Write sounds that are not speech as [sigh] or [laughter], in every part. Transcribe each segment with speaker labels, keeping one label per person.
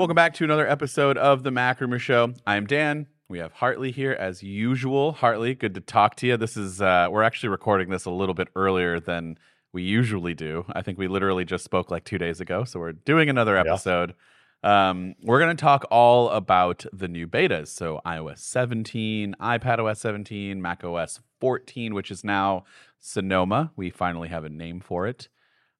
Speaker 1: Welcome back to another episode of the MacRumors Show. I'm Dan. We have Hartley here as usual. Hartley, good to talk to you. This is uh, we're actually recording this a little bit earlier than we usually do. I think we literally just spoke like two days ago, so we're doing another episode. Um, we're going to talk all about the new betas. So iOS 17, iPadOS 17, macOS 14, which is now Sonoma. We finally have a name for it.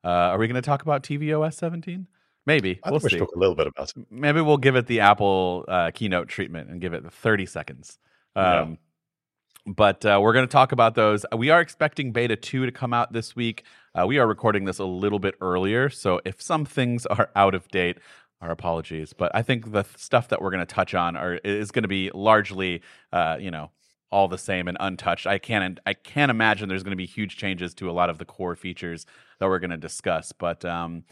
Speaker 1: Uh, are we going to talk about tvOS 17? Maybe
Speaker 2: I
Speaker 1: we'll
Speaker 2: we
Speaker 1: see.
Speaker 2: should talk a little bit about it.
Speaker 1: Maybe we'll give it the Apple uh, keynote treatment and give it 30 seconds.
Speaker 2: Yeah.
Speaker 1: Um, But uh, we're going to talk about those. We are expecting beta 2 to come out this week. Uh, we are recording this a little bit earlier. So if some things [laughs] are out of date, our apologies. But I think the stuff that we're going to touch on are, is going to be largely, uh, you know, all the same and untouched. I can't I can't imagine there's going to be huge changes to a lot of the core features that we're going to discuss. But um,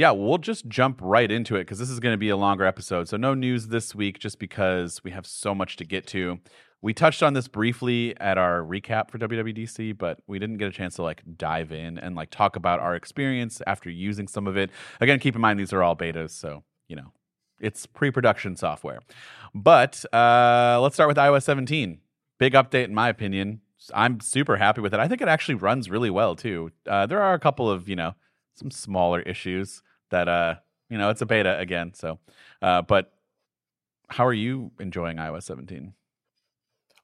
Speaker 1: yeah, we'll just jump right into it because this is going to be a longer episode. So no news this week, just because we have so much to get to. We touched on this briefly at our recap for WWDC, but we didn't get a chance to like dive in and like talk about our experience after using some of it. Again, keep in mind these are all betas, so you know it's pre-production software. But uh, let's start with iOS 17. Big update, in my opinion. I'm super happy with it. I think it actually runs really well too. Uh, there are a couple of you know some smaller issues that uh you know it's a beta again. So, uh, but how are you enjoying iOS 17?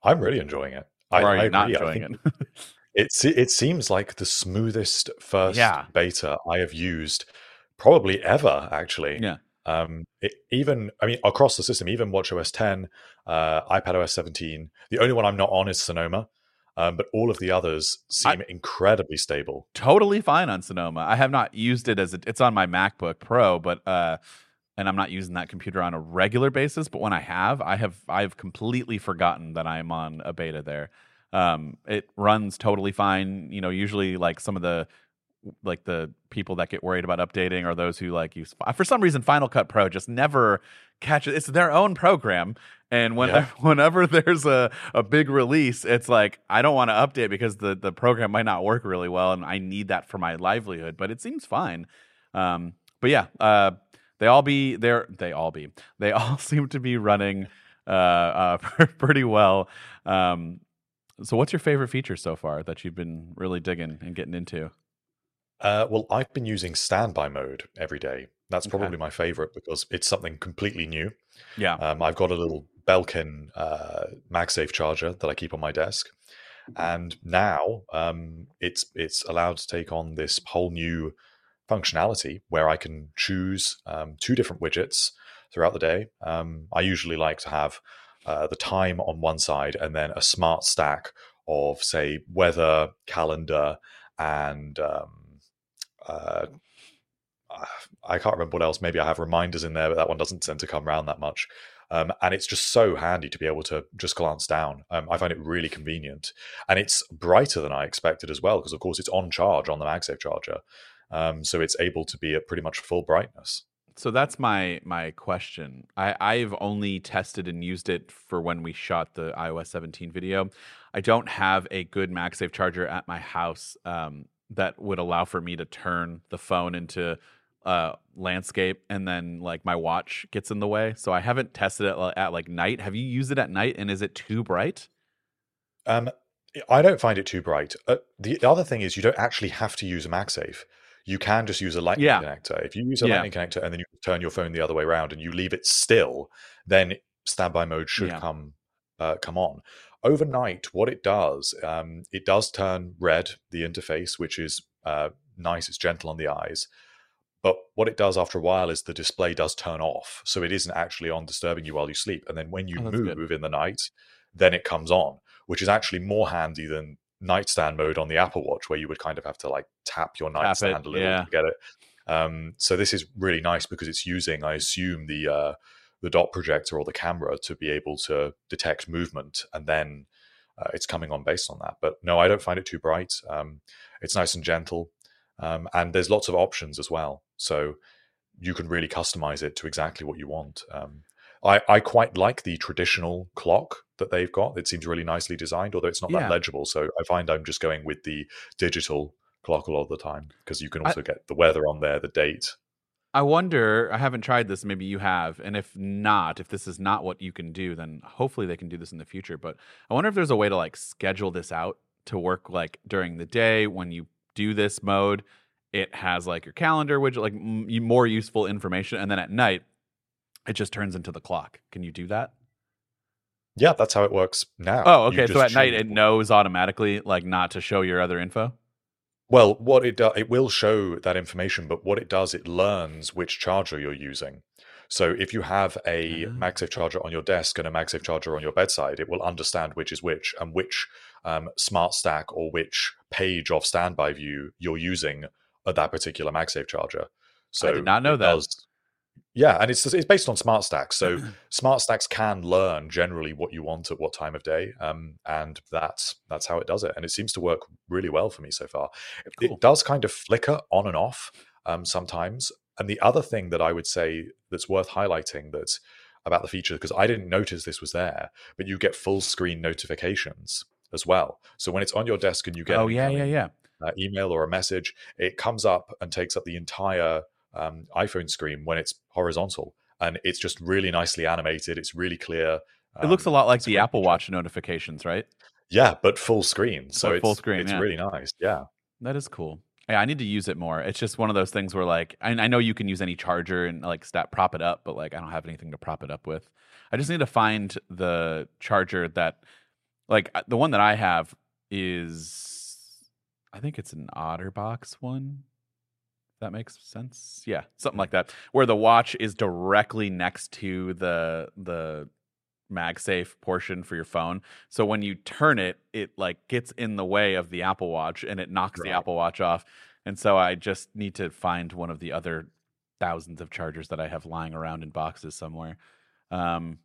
Speaker 2: I'm really enjoying it.
Speaker 1: Or
Speaker 2: I,
Speaker 1: are you
Speaker 2: I
Speaker 1: not
Speaker 2: agree.
Speaker 1: Enjoying it? [laughs]
Speaker 2: It it seems like the smoothest first
Speaker 1: Yeah.
Speaker 2: beta I have used, probably ever. Actually,
Speaker 1: yeah,
Speaker 2: um, it, even I mean across the system, even WatchOS 10, uh, iPadOS 17. The only one I'm not on is Sonoma, um, but all of the others seem incredibly stable.
Speaker 1: totally fine on Sonoma. I have not used it as a, it's on my MacBook Pro, but uh, and I'm not using that computer on a regular basis. But when I have, I have I've completely forgotten that I am on a beta there. Um, it runs totally fine. You know, usually like some of the like the people that get worried about updating are those who like use for some reason Final Cut Pro just never catches. It's their own program, and when,
Speaker 2: Yeah. [laughs]
Speaker 1: whenever there's a, a big release, it's like I don't want to update because the the program might not work really well, and I need that for my livelihood. But it seems fine. Um, but yeah, uh, they all be they're they all be [laughs] they all seem to be running uh, uh, [laughs] pretty well. Um, so, what's your favorite feature so far that you've been really digging and getting into?
Speaker 2: Uh, well, I've been using standby mode every day. That's
Speaker 1: Okay.
Speaker 2: probably my favorite because it's something completely new.
Speaker 1: Yeah,
Speaker 2: Um, I've got a little Belkin uh, MagSafe charger that I keep on my desk, and now um, it's it's allowed to take on this whole new functionality where I can choose um, two different widgets throughout the day. Um, I usually like to have uh, the time on one side and then a smart stack of say weather, calendar, and um, uh, I can't remember what else. Maybe I have reminders in there, but that one doesn't tend to come around that much. Um, and it's just so handy to be able to just glance down. Um, I find it really convenient, and it's brighter than I expected as well because, of course, it's on charge on the MagSafe charger, um, so it's able to be at pretty much full brightness.
Speaker 1: so that's my my question. I I've only tested and used it for when we shot the iOS 17 video. I don't have a good MagSafe charger at my house um, that would allow for me to turn the phone into uh, landscape, and then like my watch gets in the way. So I haven't tested it at like night. Have you used it at night, and is it too bright?
Speaker 2: Um, I don't find it too bright. Uh, the other thing is, you don't actually have to use a MagSafe. You can just use a lightning
Speaker 1: Yeah.
Speaker 2: connector. If you use a
Speaker 1: Yeah.
Speaker 2: lightning connector and then you turn your phone the other way around and you leave it still, then standby mode should
Speaker 1: Yeah.
Speaker 2: come uh, come on. Overnight, what it does, um, it does turn red the interface, which is uh, nice. It's gentle on the eyes. But what it does after a while is the display does turn off, so it isn't actually on disturbing you while you sleep. And then when you
Speaker 1: Oh, that's good.
Speaker 2: move in the night, then it comes on, which is actually more handy than nightstand mode on the Apple Watch, where you would kind of have to like tap your
Speaker 1: Tap it,
Speaker 2: nightstand a little
Speaker 1: yeah.
Speaker 2: to get it. Um, so this is really nice because it's using, I assume, the uh, the dot projector or the camera to be able to detect movement, and then uh, it's coming on based on that. But no, I don't find it too bright. Um, it's nice and gentle, um, and there's lots of options as well. So you can really customize it to exactly what you want. Um, I, I quite like the traditional clock that they've got. It seems really nicely designed, although it's not
Speaker 1: Yeah.
Speaker 2: that legible. So I find I'm just going with the digital clock a lot of the time because you can
Speaker 1: I-
Speaker 2: also get the weather on there, the date.
Speaker 1: I wonder, I haven't tried this, maybe you have. And if not, if this is not what you can do, then hopefully they can do this in the future. But I wonder if there's a way to like schedule this out to work like during the day when you do this mode. It has like your calendar widget, like m- more useful information. And then at night, it just turns into the clock. Can you do that?
Speaker 2: Yeah, that's how it works now.
Speaker 1: Oh, okay. So at night, it knows automatically, like not to show your other info.
Speaker 2: Well, what it does, it will show that information, but what it does, it learns which charger you're using. So if you have a
Speaker 1: Ah.
Speaker 2: MagSafe charger on your desk and a MagSafe charger on your bedside, it will understand which is which and which um, smart stack or which page of standby view you're using at that particular MagSafe charger. So I
Speaker 1: did not know that.
Speaker 2: does- yeah, and it's it's based on smart stacks. So [clears throat] smart stacks can learn generally what you want at what time of day, um, and that's that's how it does it. And it seems to work really well for me so far.
Speaker 1: Cool.
Speaker 2: It does kind of flicker on and off um, sometimes. And the other thing that I would say that's worth highlighting that about the feature because I didn't notice this was there, but you get full screen notifications as well. So when it's on your desk and you get
Speaker 1: oh yeah, yeah, yeah.
Speaker 2: uh, email or a message, it comes up and takes up the entire um, iPhone screen when it's horizontal, and it's just really nicely animated. It's really clear.
Speaker 1: It looks a
Speaker 2: Um,
Speaker 1: lot like the Apple. Watch notifications, right?
Speaker 2: Yeah, but full screen. So
Speaker 1: But
Speaker 2: it's
Speaker 1: full screen,
Speaker 2: It's
Speaker 1: yeah.
Speaker 2: really nice. Yeah.
Speaker 1: That is cool. Yeah, I need to use it more. It's just one of those things where, like, I, I know you can use any charger and like stat prop it up, but like, I don't have anything to prop it up with. I just need to find the charger that, like, uh, the one that I have is, I think it's an OtterBox one. That makes sense. Yeah, something like that, where the watch is directly next to the the MagSafe portion for your phone. So when you turn it, it like gets in the way of the Apple Watch and it knocks the Apple Watch off. And so I just need to find one of the other thousands of chargers that I have lying around in boxes somewhere. Um,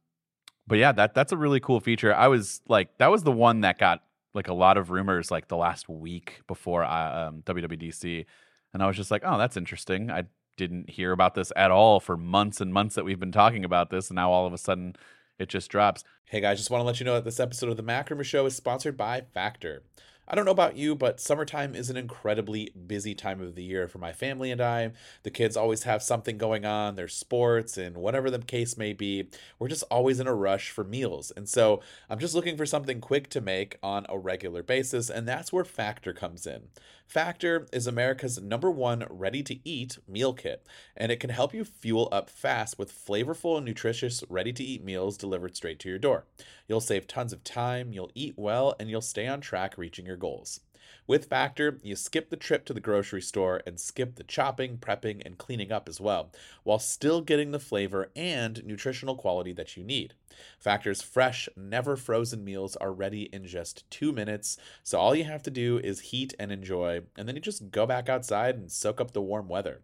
Speaker 1: but yeah, that that's a really cool feature. I was like, that was the one that got like a lot of rumors like the last week before I, um, WWDC, and I was just like, oh, that's interesting. I didn't hear about this at all for months and months that we've been talking about this, and now all of a sudden it just drops.
Speaker 3: Hey guys, just want to let you know that this episode of the MacRumors Show is sponsored by Factor. I don't know about you, but summertime is an incredibly busy time of the year for my family and I. The kids always have something going on, their sports, and whatever the case may be. We're just always in a rush for meals. And so I'm just looking for something quick to make on a regular basis, and that's where Factor comes in. Factor is America's number one ready to eat meal kit, and it can help you fuel up fast with flavorful and nutritious ready to eat meals delivered straight to your door. You'll save tons of time, you'll eat well, and you'll stay on track reaching your goals. With Factor, you skip the trip to the grocery store and skip the chopping, prepping, and cleaning up as well, while still getting the flavor and nutritional quality that you need. Factor's fresh, never frozen meals are ready in just two minutes, so all you have to do is heat and enjoy, and then you just go back outside and soak up the warm weather.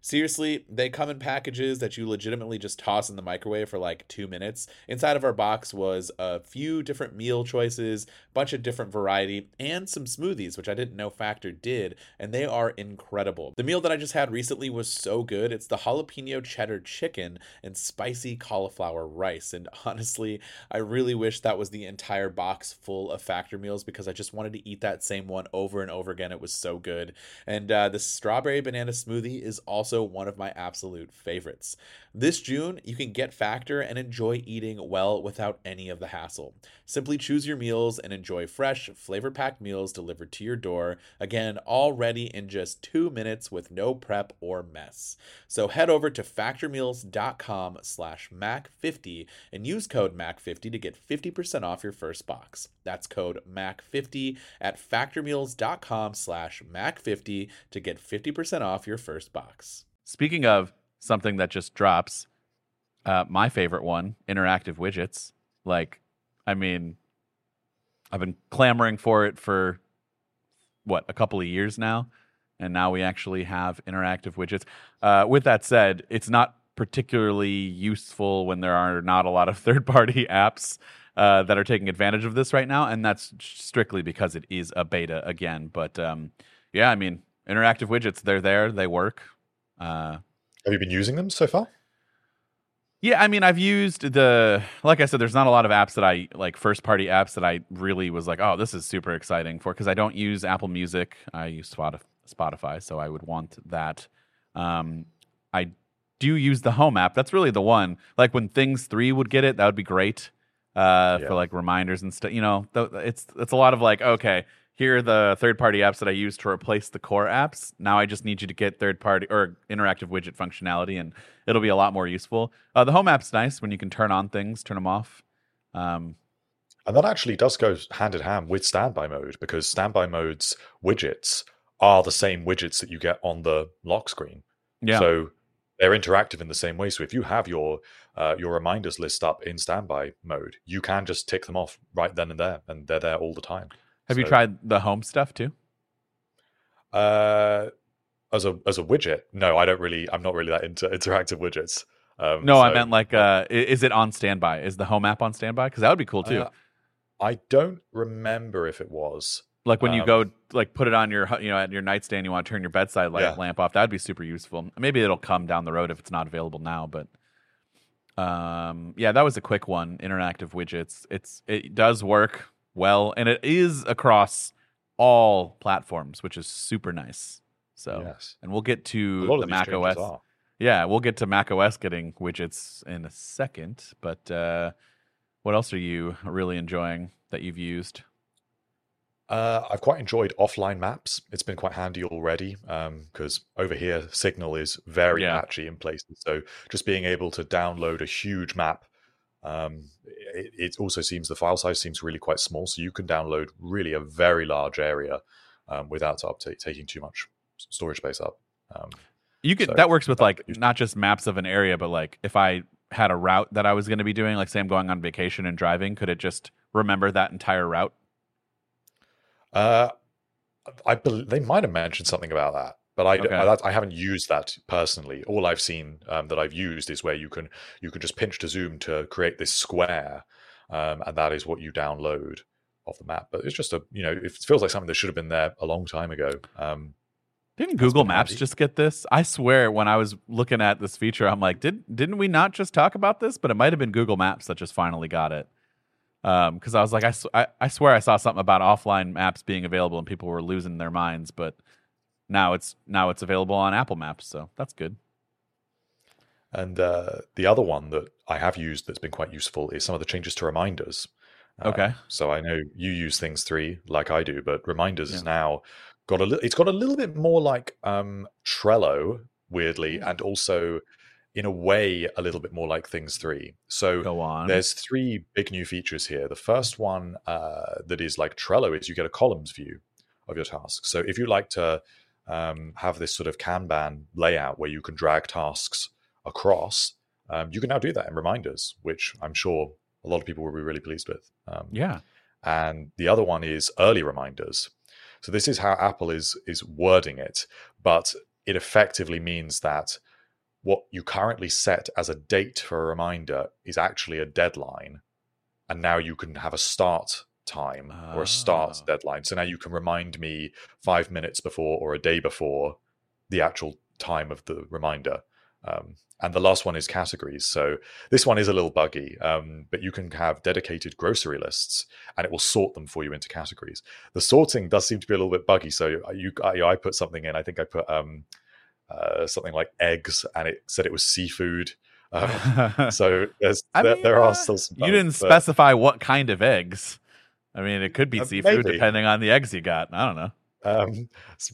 Speaker 3: Seriously, they come in packages that you legitimately just toss in the microwave for like two minutes. Inside of our box was a few different meal choices, bunch of different variety, and some smoothies, which I didn't know Factor did, and they are incredible. The meal that I just had recently was so good. It's the jalapeno cheddar chicken and spicy cauliflower rice. And [laughs] honestly, I really wish that was the entire box full of Factor meals because I just wanted to eat that same one over and over again. It was so good. And uh, the strawberry banana smoothie is also one of my absolute favorites. This June, you can get Factor and enjoy eating well without any of the hassle. Simply choose your meals and enjoy fresh, flavor packed meals delivered to your door. Again, all ready in just two minutes with no prep or mess. So head over to factormeals.com slash MAC50 and use code MAC50 to get 50% off your first box. That's code MAC50 at factormeals.com slash MAC50 to get 50% off your first box.
Speaker 1: Speaking of something that just drops, uh, my favorite one, interactive widgets. Like, I mean, I've been clamoring for it for what a couple of years now, and now we actually have interactive widgets. Uh, with that said, it's not particularly useful when there are not a lot of [laughs] third-party apps uh, that are taking advantage of this right now, and that's strictly because it is a beta again. But um, yeah, I mean, interactive widgets, they're there, they work. Uh,
Speaker 2: Have you been using them so far?
Speaker 1: yeah, I mean, I've used the like I said, there's not a lot of apps that I like first party apps that I really was like, oh, this is super exciting for because I don't use Apple Music. I use Spotify, so I would want that. Um, I do use the home app? That's really the one. Like when Things Three would get it, that would be great uh,
Speaker 2: Yeah.
Speaker 1: for like reminders and stuff. You know, th- it's it's a lot of like, okay, here are the third party apps that I use to replace the core apps. Now I just need you to get third party or interactive widget functionality, and it'll be a lot more useful. Uh, the home app's nice when you can turn on things, turn them off. Um,
Speaker 2: And that actually does go hand in hand with standby mode because standby mode's widgets are the same widgets that you get on the lock screen.
Speaker 1: yeah,
Speaker 2: So they're interactive in the same way. So if you have your uh, your reminders list up in standby mode, you can just tick them off right then and there, and they're there all the time.
Speaker 1: Have you tried the home stuff too?
Speaker 2: Uh, as a as a widget? No, I don't really. I'm not really that into interactive widgets. Um,
Speaker 1: No, I meant like, uh, is it on standby? Is the home app on standby? Because that would be cool too.
Speaker 2: Uh, I don't remember if it was.
Speaker 1: like when you
Speaker 2: um,
Speaker 1: go, like put it on your, you know, at your nightstand, you want to turn your bedside light
Speaker 2: Yeah.
Speaker 1: lamp off. That'd be super useful. Maybe it'll come down the road if it's not available now. But, um, yeah, that was a quick one. Interactive widgets. It's it does work well, and it is across all platforms, which is super nice. So,
Speaker 2: yes,
Speaker 1: and we'll get to the Mac OS.
Speaker 2: are.
Speaker 1: Yeah, we'll get to Mac OS getting widgets in a second. But uh, what else are you really enjoying that you've used?
Speaker 2: Uh, I've quite enjoyed offline maps. It's been quite handy already because over here Signal is very
Speaker 1: Yeah.
Speaker 2: patchy in places. So just being able to download a huge map, um, it, it also seems the file size seems really quite small. So you can download really a very large area um, without uptake, taking too much storage space up. Um,
Speaker 1: You could
Speaker 2: So,
Speaker 1: that works with
Speaker 2: that's
Speaker 1: like not just maps of an area, but like if I had a route that I was going to be doing, like say I'm going on vacation and driving, could it just remember that entire route?
Speaker 2: Uh, I believe they might have mentioned something about that, but I,
Speaker 1: Okay.
Speaker 2: I, I haven't used that personally. All I've seen um, that I've used is where you can you can just pinch to zoom to create this square, um, and that is what you download off the map. But it's just a you know it feels like something that should have been there a long time ago. Um,
Speaker 1: Didn't Google Maps
Speaker 2: handy.
Speaker 1: just get this? I swear, when I was looking at this feature, I'm like, did didn't we not just talk about this? But it might have been Google Maps that just finally got it. Because I was like, I, sw- I I swear I saw something about offline maps being available and people were losing their minds. But now it's now it's available on Apple Maps, so that's good.
Speaker 2: and uh, the other one that I have used that's been quite useful is some of the changes to reminders. Uh,
Speaker 1: Okay.
Speaker 2: So I know you use things three like I do, but reminders is
Speaker 1: Yeah.
Speaker 2: now got a little. It's got a little bit more like um, Trello, weirdly, and also in a way a little bit more like things three. So
Speaker 1: Go on.
Speaker 2: there's three big new features here. The first one uh, that is like Trello is you get a columns view of your tasks. So if you like to um, have this sort of Kanban layout where you can drag tasks across, um, you can now do that in reminders, which I'm sure a lot of people will be really pleased with. Um,
Speaker 1: yeah.
Speaker 2: and the other one is early reminders. So this is how Apple is is wording it, but it effectively means that what you currently set as a date for a reminder is actually a deadline, and now you can have a start time or a start
Speaker 1: Ah.
Speaker 2: deadline. So now you can remind me five minutes before or a day before the actual time of the reminder. Um, and the last one is categories. So this one is a little buggy, um, but you can have dedicated grocery lists, and it will sort them for you into categories. The sorting does seem to be a little bit buggy. So you, I, I put something in. I think I put um, uh, something like eggs, and it said it was seafood. Um, [laughs] so there,
Speaker 1: mean,
Speaker 2: there
Speaker 1: uh,
Speaker 2: are still some.
Speaker 1: you didn't
Speaker 2: but-
Speaker 1: specify what kind of eggs. I mean, it could be
Speaker 2: Uh,
Speaker 1: seafood
Speaker 2: maybe.
Speaker 1: depending on the eggs you got. I don't know.
Speaker 2: um,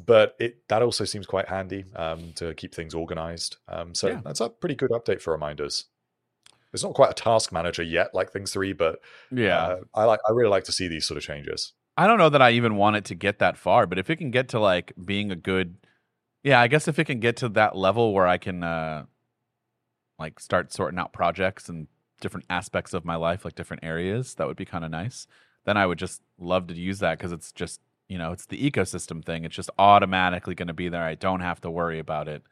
Speaker 2: but it that also seems quite handy um, to keep things organized. Um, so
Speaker 1: Yeah.
Speaker 2: that's a pretty good update for reminders. It's not quite a task manager yet, like Things Three, but
Speaker 1: Yeah.
Speaker 2: uh, I like I really like to see these sort of changes.
Speaker 1: I don't know that I even want it to get that far, but if it can get to like being a good Yeah, I guess if it can get to that level where I can uh like start sorting out projects and different aspects of my life, like different areas, that would be kind of nice. Then I would just love to use that cuz it's just, you know, it's the ecosystem thing. It's just automatically going to be there. I don't have to worry about it.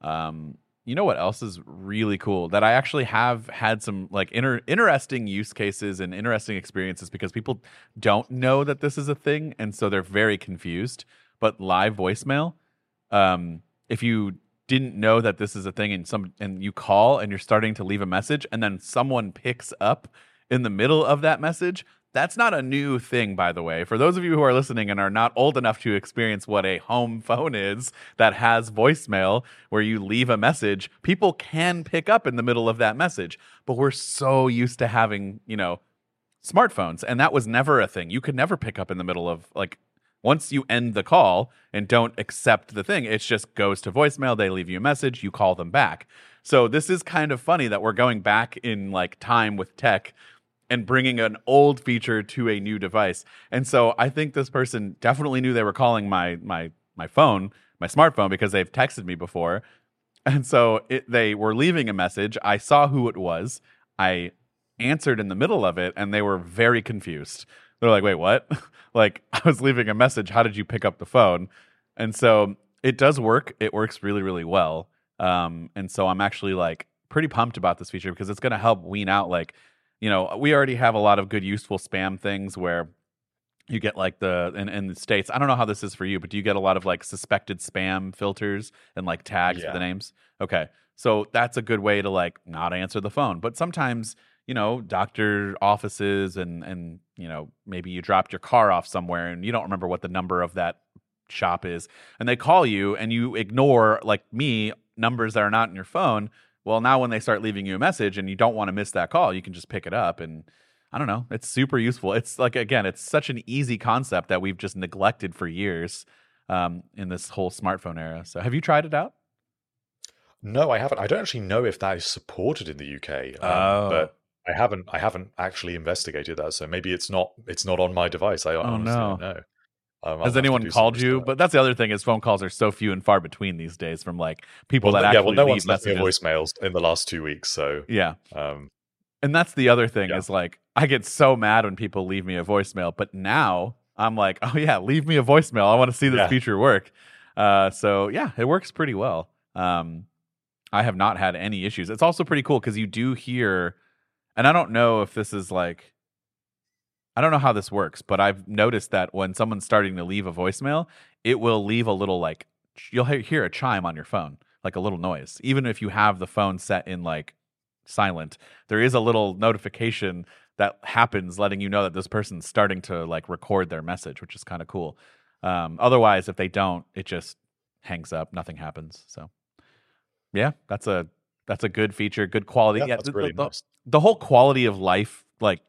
Speaker 1: Um you know what else is really cool that I actually have had some like inter- interesting use cases and interesting experiences because people don't know that this is a thing and so they're very confused. But live voicemail, um, if you didn't know that this is a thing and some and you call and you're starting to leave a message and then someone picks up in the middle of that message, That's not a new thing, by the way. For those of you who are listening and are not old enough to experience what a home phone is that has voicemail where you leave a message, people can pick up in the middle of that message. But we're so used to having, you know, smartphones, and that was never a thing. You could never pick up in the middle of like once you end the call and don't accept the thing, it just goes to voicemail. They leave you a message, you call them back. So this is kind of funny that we're going back in like time with tech and bringing an old feature to a new device. And so I think this person definitely knew they were calling my my my phone, my smartphone because they've texted me before. And so it, they were leaving a message. I saw who it was. I answered in the middle of it and they were very confused. They're like, "Wait, what?" [laughs] like I was leaving a message. How did you pick up the phone? And so it does work. It works really really well. Um, and so I'm actually like pretty pumped about this feature because it's going to help wean out like you know, we already have a lot of good useful spam things where you get like the in, in the states. I don't know how this is for you, but do you get a lot of like suspected spam filters and like tags
Speaker 2: Yeah.
Speaker 1: for the names? Okay, so that's a good way to like not answer the phone. But sometimes you know, doctor offices and and you know maybe you dropped your car off somewhere and you don't remember what the number of that shop is, and they call you and you ignore like me numbers that are not in your phone. Well, now when they start leaving you a message and you don't want to miss that call, you can just pick it up and I don't know. It's super useful. It's like again, it's such an easy concept that we've just neglected for years um, in this whole smartphone era. So, have you tried it out?
Speaker 2: No, I haven't. I don't actually know if that is supported in the UK, um,
Speaker 1: Oh.
Speaker 2: but I haven't. I haven't actually investigated that. So maybe it's not. It's not on my device. I honestly
Speaker 1: Oh, no.
Speaker 2: don't know. Um,
Speaker 1: Has anyone called you? But that's the other thing is phone calls are so few and far between these days from like people
Speaker 2: well,
Speaker 1: that
Speaker 2: yeah,
Speaker 1: actually
Speaker 2: well, no
Speaker 1: leave
Speaker 2: one's left me
Speaker 1: messages.
Speaker 2: voicemails in the last two weeks. So
Speaker 1: Yeah.
Speaker 2: um,
Speaker 1: And that's the other thing
Speaker 2: Yeah.
Speaker 1: is like I get so mad when people leave me a voicemail, but now I'm like, oh yeah, leave me a voicemail. I want to see this
Speaker 2: Yeah.
Speaker 1: feature work. Uh, so yeah, it works pretty well. Um, I have not had any issues. It's also pretty cool because you do hear, and I don't know if this is like, I don't know how this works, but I've noticed that when someone's starting to leave a voicemail, it will leave a little like you'll hear a chime on your phone, like a little noise, even if you have the phone set in like silent. There is a little notification that happens letting you know that this person's starting to like record their message, which is kind of cool. Um, otherwise, if they don't, it just hangs up. Nothing happens. So, yeah, that's a that's a good feature, good quality.
Speaker 2: yeah,
Speaker 1: Yeah,
Speaker 2: that's
Speaker 1: the,
Speaker 2: really
Speaker 1: the-
Speaker 2: nice.
Speaker 1: the whole quality of life like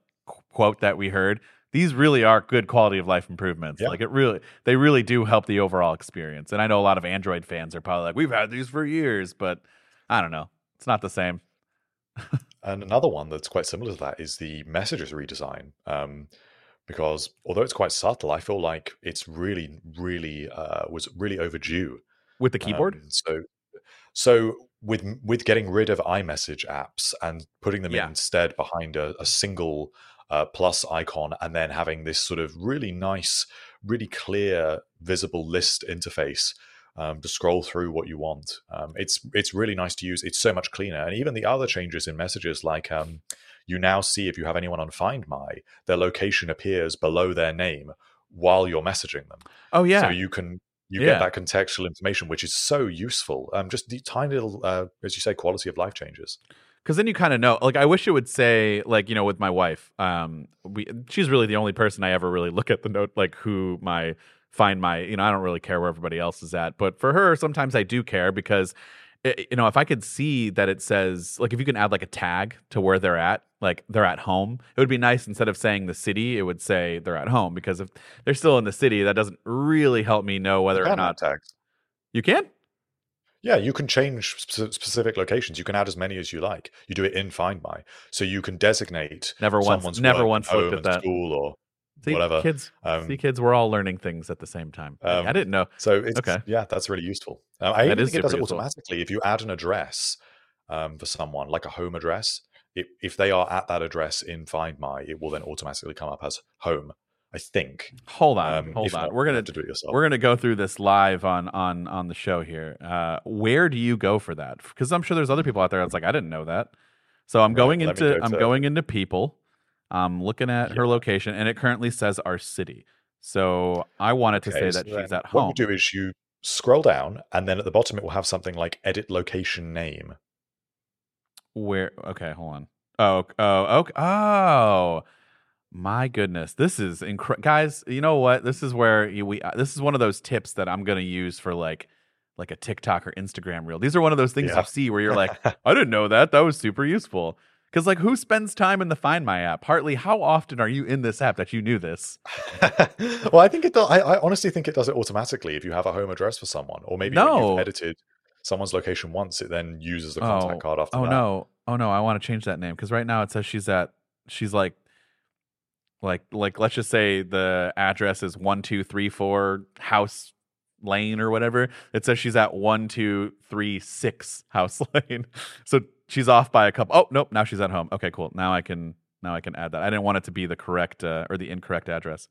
Speaker 1: quote that we heard. These really are good quality of life improvements. Like it really, they really do help the overall experience. And I know a lot of Android fans are probably like, "We've had these for years," but I don't know. It's not the same. [laughs]
Speaker 2: And another one that's quite similar to that is the messages redesign. Um, because although it's quite subtle, I feel like it's really, really uh, was really overdue.
Speaker 1: With the keyboard,
Speaker 2: Um, so, so with with getting rid of iMessage apps and putting them
Speaker 1: Yeah.
Speaker 2: instead behind a, a single uh, plus icon, and then having this sort of really nice, really clear, visible list interface um, to scroll through what you want. Um, it's it's really nice to use. It's so much cleaner, and even the other changes in messages, like um, you now see if you have anyone on Find My, their location appears below their name while you're messaging them.
Speaker 1: oh yeah,
Speaker 2: So you can you
Speaker 1: Yeah.
Speaker 2: get that contextual information, which is so useful. Um, just the tiny little, uh, as you say, quality of life changes.
Speaker 1: Because then you kind of know like i wish it would say like you know with my wife um we she's really the only person i ever really look at the note like who my find my you know i don't really care where everybody else is at but for her sometimes i do care because i- you know if i could see that it says like if you can add like a tag to where they're at like they're at home it would be nice instead of saying the city it would say they're at home because if they're still in the city that doesn't really help me know whether or not
Speaker 2: tags.
Speaker 1: you can
Speaker 2: Yeah, you can change spe- specific locations. You can add as many as you like. You do it in Find My, so you can designate
Speaker 1: Never once- never once looked at that.
Speaker 2: school or
Speaker 1: see
Speaker 2: whatever.
Speaker 1: kids
Speaker 2: Um,
Speaker 1: see kids we're all learning things at the same time i
Speaker 2: Um,
Speaker 1: didn't know
Speaker 2: So it's
Speaker 1: Okay.
Speaker 2: yeah, that's really useful. Um, I think it does it
Speaker 1: super useful.
Speaker 2: automatically. If you add an address um, for someone, like a home address, if, if they are at that address in Find My, it will then automatically come up as home. I think.
Speaker 1: hold on
Speaker 2: Um,
Speaker 1: hold on
Speaker 2: not,
Speaker 1: we're gonna
Speaker 2: to do it yourself.
Speaker 1: We're gonna go through this live on on on the show here. Uh, where do you go for that? Because I'm sure there's other people out there that's like, I didn't know that. So I'm going into
Speaker 2: go
Speaker 1: I'm
Speaker 2: to-
Speaker 1: going into people. I'm looking at her location, and it currently says our city. So I wanted to say
Speaker 2: Okay,
Speaker 1: that she's at home.
Speaker 2: What you do is you scroll down, and then at the bottom it will have something like edit location name.
Speaker 1: Where? Okay, hold on. Oh, oh, okay. Oh, My goodness, this is incredible, guys. You know what? This is where you, we. Uh, this is one of those tips that I'm going to use for like, like a TikTok or Instagram reel. These are one of those things
Speaker 2: Yeah.
Speaker 1: you see where you're like, [laughs] I didn't know that. That was super useful. Because like, who spends time in the Find My app? Hartley, how often are you in this app that you knew this? [laughs]
Speaker 2: well, I think it does. I, I honestly think it does it automatically if you have a home address for someone, or maybe when
Speaker 1: No.
Speaker 2: you've edited someone's location once, it then uses the
Speaker 1: Oh,
Speaker 2: contact card after
Speaker 1: oh
Speaker 2: that.
Speaker 1: no, oh no, I want to change that name because right now it says she's at. She's like, like, like. Let's just say the address is one two three four House Lane or whatever. It says she's at one two three six House [laughs] Lane. So she's off by a couple. Oh nope, now she's at home. Okay, cool. Now I can now I can add that. I didn't want it to be the correct uh, or the incorrect address.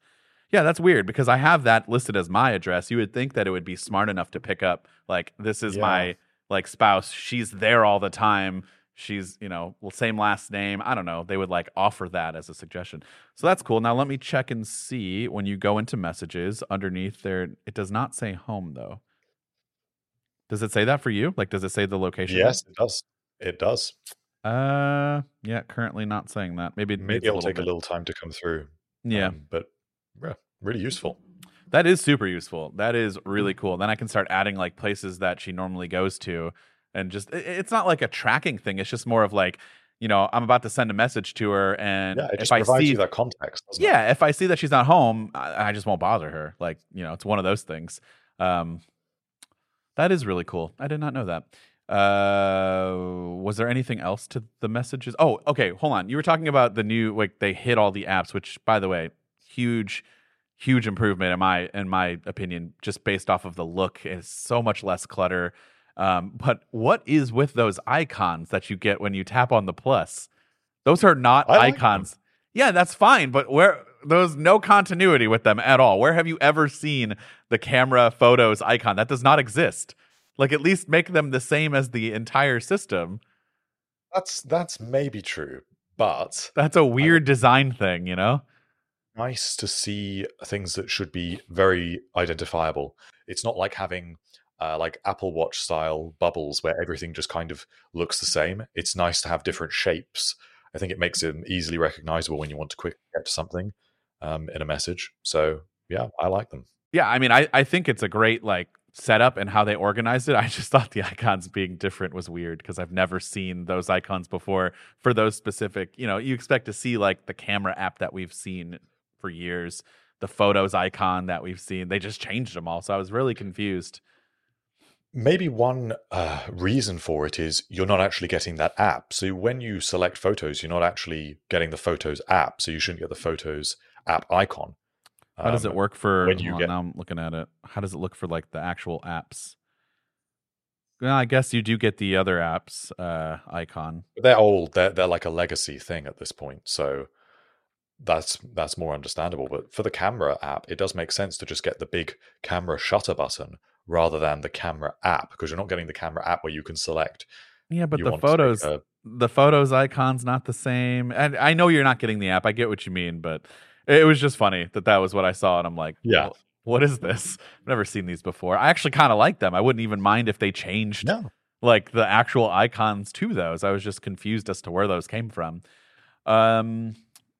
Speaker 1: Yeah, that's weird because I have that listed as my address. You would think that it would be smart enough to pick up like this is
Speaker 2: Yeah.
Speaker 1: my like spouse. She's there all the time. She's, you know, well, same last name. I don't know. They would like offer that as a suggestion. So that's cool. Now let me check and see when you go into messages underneath there. It does not say home though. Does it say that for you? Like, does it say the location?
Speaker 2: Yes, it does. It does.
Speaker 1: Uh, yeah. Currently not saying that. Maybe it
Speaker 2: maybe it'll take
Speaker 1: bit.
Speaker 2: a little time to come through.
Speaker 1: Yeah.
Speaker 2: um, but yeah, really useful.
Speaker 1: That is super useful. That is really cool. Then I can start adding like places that she normally goes to, and just it's not like a tracking thing. It's just more of like, you know, I'm about to send a message to her, and
Speaker 2: Yeah, it
Speaker 1: if
Speaker 2: just
Speaker 1: I see,
Speaker 2: you that context. Doesn't it?
Speaker 1: yeah, if I see that she's not home, I, I just won't bother her. Like, you know, it's one of those things. Um, that is really cool. I did not know that. Uh, was there anything else to the messages? Oh, okay. Hold on. You were talking about the new like they hit all the apps, which by the way, huge, huge improvement in my in my opinion, just based off of the look. It's so much less clutter. Um, but what is with those icons that you get when you tap on the plus? Those are not
Speaker 2: I them.
Speaker 1: icons. Yeah, that's fine, but where there's no continuity with them at all. Where have you ever seen the camera photos icon? That does not exist. Like at least make them the same as the entire system.
Speaker 2: That's that's maybe true, but
Speaker 1: That's a weird design thing, you know?
Speaker 2: nice to see things that should be very identifiable. It's not like having uh, like Apple Watch style bubbles where everything just kind of looks the same. It's nice to have different shapes. I think it makes them easily recognizable when you want to quickly get to something um, in a message. So yeah, I like them.
Speaker 1: Yeah, I mean, I, I think it's a great like setup and how they organized it. [laughs] I just thought the icons being different was weird because I've never seen those icons before for those specific. You know, you expect to see like the camera app that we've seen for years, the photos icon that we've seen. They just changed them all, so I was really confused.
Speaker 2: Maybe one uh, reason for it is you're not actually getting that app. So when you select photos, you're not actually getting the Photos app. So you shouldn't get the Photos app icon.
Speaker 1: How does it
Speaker 2: Um,
Speaker 1: work for?
Speaker 2: when you
Speaker 1: on,
Speaker 2: get-
Speaker 1: now I'm looking at it. How does it look for like the actual apps? Well, I guess you do get the other apps uh, icon.
Speaker 2: They're old. They're they're like a legacy thing at this point. So that's that's more understandable. But for the camera app, it does make sense to just get the big camera shutter button rather than the camera app because you're not getting the camera app where you can select.
Speaker 1: Yeah, but the
Speaker 2: want to take
Speaker 1: photos,
Speaker 2: a-
Speaker 1: the photos icon's not the same. And I know you're not getting the app. I get what you mean, but it was just funny that that was what I saw, and I'm like,
Speaker 2: Yeah.
Speaker 1: "Well, what is this? I've never seen these before. I actually kind of like them. I wouldn't even mind if they changed
Speaker 2: no,
Speaker 1: like the actual icons to those. I was just confused as to where those came from. Um,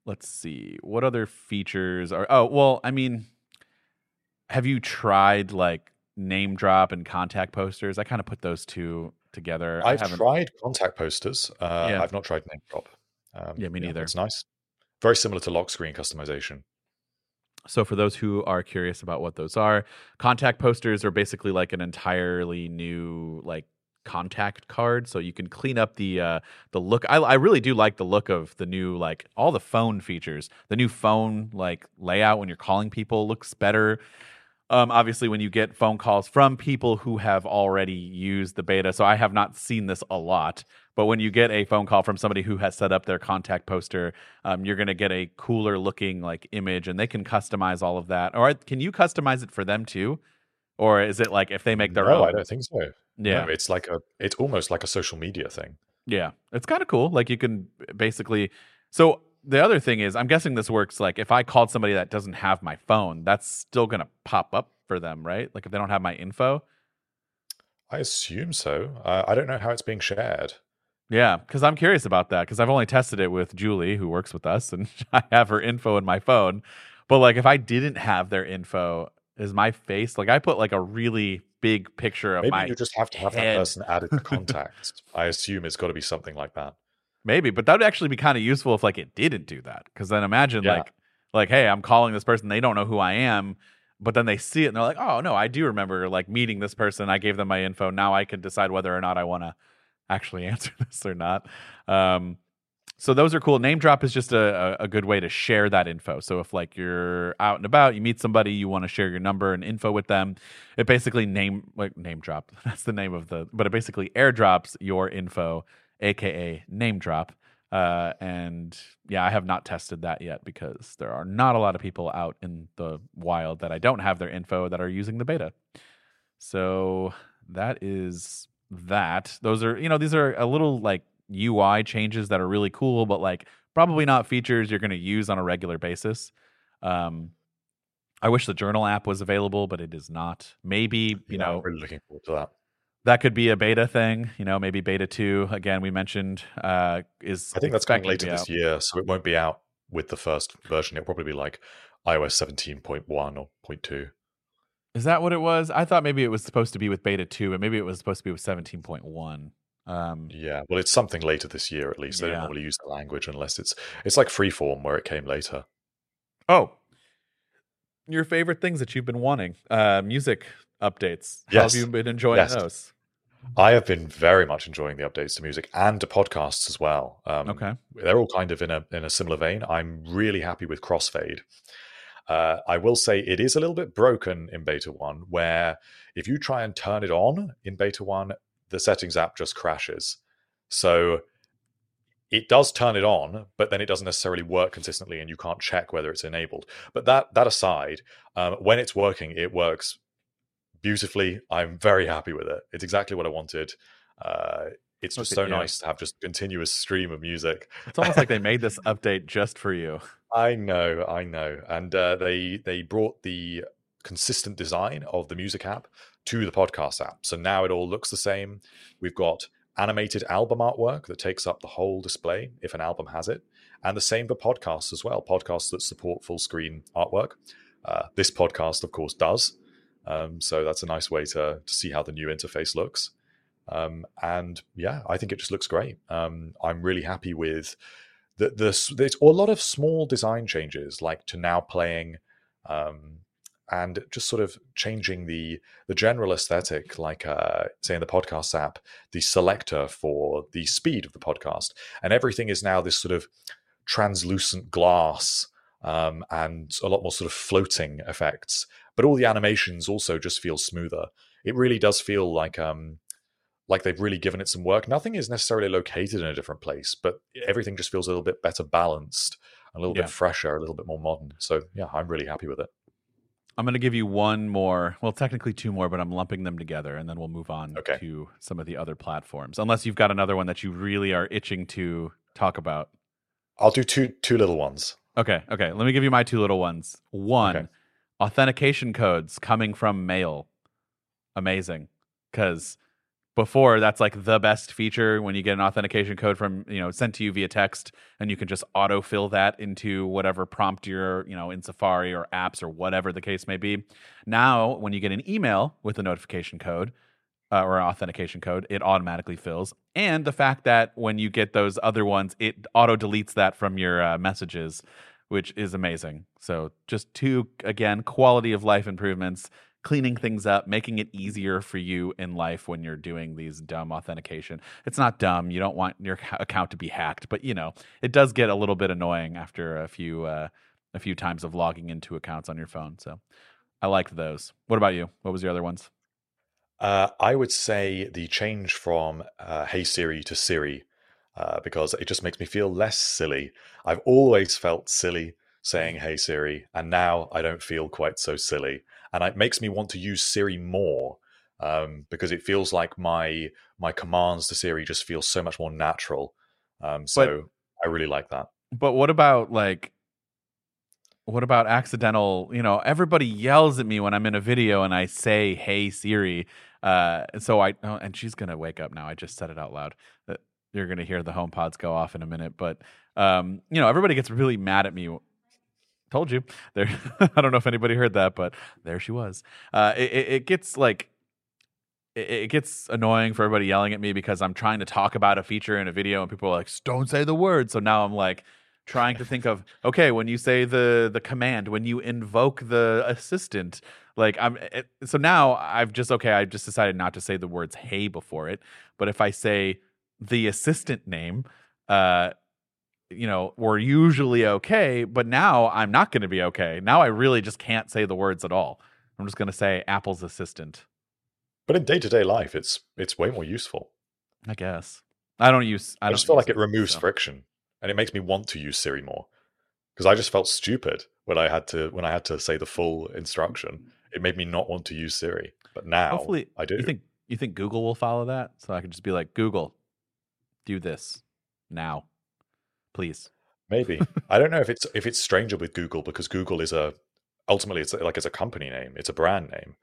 Speaker 1: let's see what other features are. Oh, well, I mean, have you tried like name drop and contact posters? I kind of put those two together. I
Speaker 2: I've tried contact posters. Uh,
Speaker 1: Yeah.
Speaker 2: I've not tried name drop. Um,
Speaker 1: Yeah, me neither.
Speaker 2: It's nice. Very similar to lock screen customization.
Speaker 1: So, for those who are curious about what those are, contact posters are basically like an entirely new like contact card. So you can clean up the uh, the look. I, I really do like the look of the new like all the phone features. The new phone like layout when you're calling people looks better. Um, obviously, when you get phone calls from people who have already used the beta, so I have not seen this a lot. But when you get a phone call from somebody who has set up their contact poster, um, you're going to get a cooler looking like image, and they can customize all of that. Or can you customize it for them too? Or is it like if they make their
Speaker 2: no,
Speaker 1: own?
Speaker 2: I don't think so.
Speaker 1: yeah,
Speaker 2: No, it's like a. It's almost like a social media thing.
Speaker 1: yeah, it's kind of cool. Like you can basically. So the other thing is, I'm guessing this works. Like if I called somebody that doesn't have my phone, that's still going to pop up for them, right? Like if they don't have my info.
Speaker 2: I assume so. Uh, I don't know how it's being shared.
Speaker 1: Yeah, because I'm curious about that because I've only tested it with Julie, who works with us, and [laughs] I have her info in my phone. But like, if I didn't have their info, is my face like I put like a really big picture of
Speaker 2: Maybe
Speaker 1: my
Speaker 2: you just have to have
Speaker 1: head.
Speaker 2: that person added to [laughs] contacts. I assume it's got to be something like that.
Speaker 1: Maybe, but that would actually be kind of useful if like it didn't do that. Because then imagine
Speaker 2: Yeah.
Speaker 1: like like hey, I'm calling this person, they don't know who I am, but then they see it and they're like, oh no, I do remember like meeting this person. I gave them my info. Now I can decide whether or not I want to actually [laughs] answer this or not. Um, so those are cool. Name drop is just a, a, a good way to share that info. So if like you're out and about, you meet somebody, you want to share your number and info with them, it basically name like name drop. [laughs] That's the name of the, but it basically airdrops your info, aka name drop. Uh, and yeah, I have not tested that yet because there are not a lot of people out in the wild that I don't have their info that are using the beta. So that is that. Those are, you know, these are a little like UI changes that are really cool, but like probably not features you're going to use on a regular basis. Um, I wish the journal app was available, but it is not. Maybe, you
Speaker 2: Yeah,
Speaker 1: know,
Speaker 2: I'm really looking forward to that.
Speaker 1: That could be a beta thing, you know, maybe beta 2 again we mentioned uh is
Speaker 2: I think that's coming later this
Speaker 1: out.
Speaker 2: year, so it won't be out with the first version. It'll probably be like iOS 17.1 or 0.2.
Speaker 1: Is that what it was? I thought maybe it was supposed to be with beta 2 and maybe it was supposed to be with 17.1. Um
Speaker 2: Yeah, well, it's something later this year at least. They
Speaker 1: Yeah.
Speaker 2: don't normally use the language unless it's it's like Freeform where it came later.
Speaker 1: Oh, your favorite things that you've been wanting, uh, music updates. How
Speaker 2: Yes.
Speaker 1: have you been enjoying
Speaker 2: Yes.
Speaker 1: those?
Speaker 2: I have been very much enjoying the updates to music and to podcasts as well. Um,
Speaker 1: Okay.
Speaker 2: they're all kind of in a in a similar vein. I'm really happy with Crossfade. Uh, I will say it is a little bit broken in beta one, where if you try and turn it on in beta one, the settings app just crashes. So it does turn it on, but then it doesn't necessarily work consistently, and you can't check whether it's enabled. But that that aside, um, when it's working, it works beautifully. I'm very happy with it. It's exactly what I wanted. Uh, it's just
Speaker 1: Okay,
Speaker 2: so
Speaker 1: yeah.
Speaker 2: nice to have just a continuous stream of music.
Speaker 1: It's almost like they [laughs] made this update just for you.
Speaker 2: I know, I know, and uh, they they brought the consistent design of the music app to the podcast app. So now it all looks the same. We've got animated album artwork that takes up the whole display if an album has it, and the same for podcasts as well. Podcasts that support full screen artwork. Uh, this podcast, of course, does. Um, so that's a nice way to to see how the new interface looks. Um, and yeah, I think it just looks great. Um, I'm really happy with the, the there's a lot of small design changes, like to now playing, um, and just sort of changing the the general aesthetic, like uh, say in the podcast app, the selector for the speed of the podcast, and everything is now this sort of translucent glass um, and a lot more sort of floating effects. But all the animations also just feel smoother. It really does feel like um, like they've really given it some work. Nothing is necessarily located in a different place, but everything just feels a little bit better balanced, a little
Speaker 1: Yeah.
Speaker 2: bit fresher, a little bit more modern. So yeah, I'm really happy with it.
Speaker 1: I'm going to give you one more, well, technically two more, but I'm lumping them together and then we'll move on
Speaker 2: Okay.
Speaker 1: to some of the other platforms. Unless you've got another one that you really are itching to talk about.
Speaker 2: I'll do two two little ones.
Speaker 1: Okay, okay. Let me give you my two little ones. One,
Speaker 2: Okay.
Speaker 1: Authentication codes coming from mail. Amazing. Cuz before that's like the best feature when you get an authentication code from, you know, sent to you via text and you can just autofill that into whatever prompt you're, you know, in Safari or apps or whatever the case may be. Now, when you get an email with a notification code, uh, or authentication code, it automatically fills. And the fact that when you get those other ones, it auto deletes that from your uh, messages, which is amazing. So, just two, again, quality of life improvements, cleaning things up, making it easier for you in life when you're doing these dumb authentication. It's not dumb. You don't want your account to be hacked, but you know, it does get a little bit annoying after a few, uh, a few times of logging into accounts on your phone. So, I liked those. What about you? What was your other ones?
Speaker 2: Uh, I would say the change from uh, Hey Siri to Siri, uh, because it just makes me feel less silly. I've always felt silly saying Hey Siri, and now I don't feel quite so silly. And it makes me want to use Siri more um, because it feels like my my commands to Siri just feel so much more natural. Um, so I really like that.
Speaker 1: But what about like what about accidental, you know, everybody yells at me when I'm in a video and I say, "Hey Siri." Uh so I oh, and she's going to wake up now. I just said it out loud. You're gonna hear the home pods go off in a minute, but um, you know, everybody gets really mad at me. Told you [laughs] there. I don't know if anybody heard that, but there she was. Uh, it, it, gets like it, it gets annoying for everybody yelling at me because I'm trying to talk about a feature in a video and people are like, "Don't say the word." So now I'm like trying to think of [laughs] okay when you say the the command when you invoke the assistant like i'm it, so now i've just okay i've just decided not to say the words hey before it but if i say the assistant name uh you know we're usually okay but now i'm not going to be okay now i really just can't say the words at all i'm just going to say apple's assistant
Speaker 2: But in day to day life, it's it's way more useful.
Speaker 1: i guess i don't use i,
Speaker 2: I,
Speaker 1: don't
Speaker 2: just feel like it removes
Speaker 1: so.
Speaker 2: friction, and it makes me want to use Siri more. Because I just felt stupid when I had to when I had to say the full instruction. It made me not want to use Siri. But now
Speaker 1: hopefully
Speaker 2: I do.
Speaker 1: you think you think google will follow that so i could just be like google do this now please
Speaker 2: Maybe [laughs] I don't know if it's if it's stranger with Google because Google is a ultimately it's like it's a company name, it's a brand name,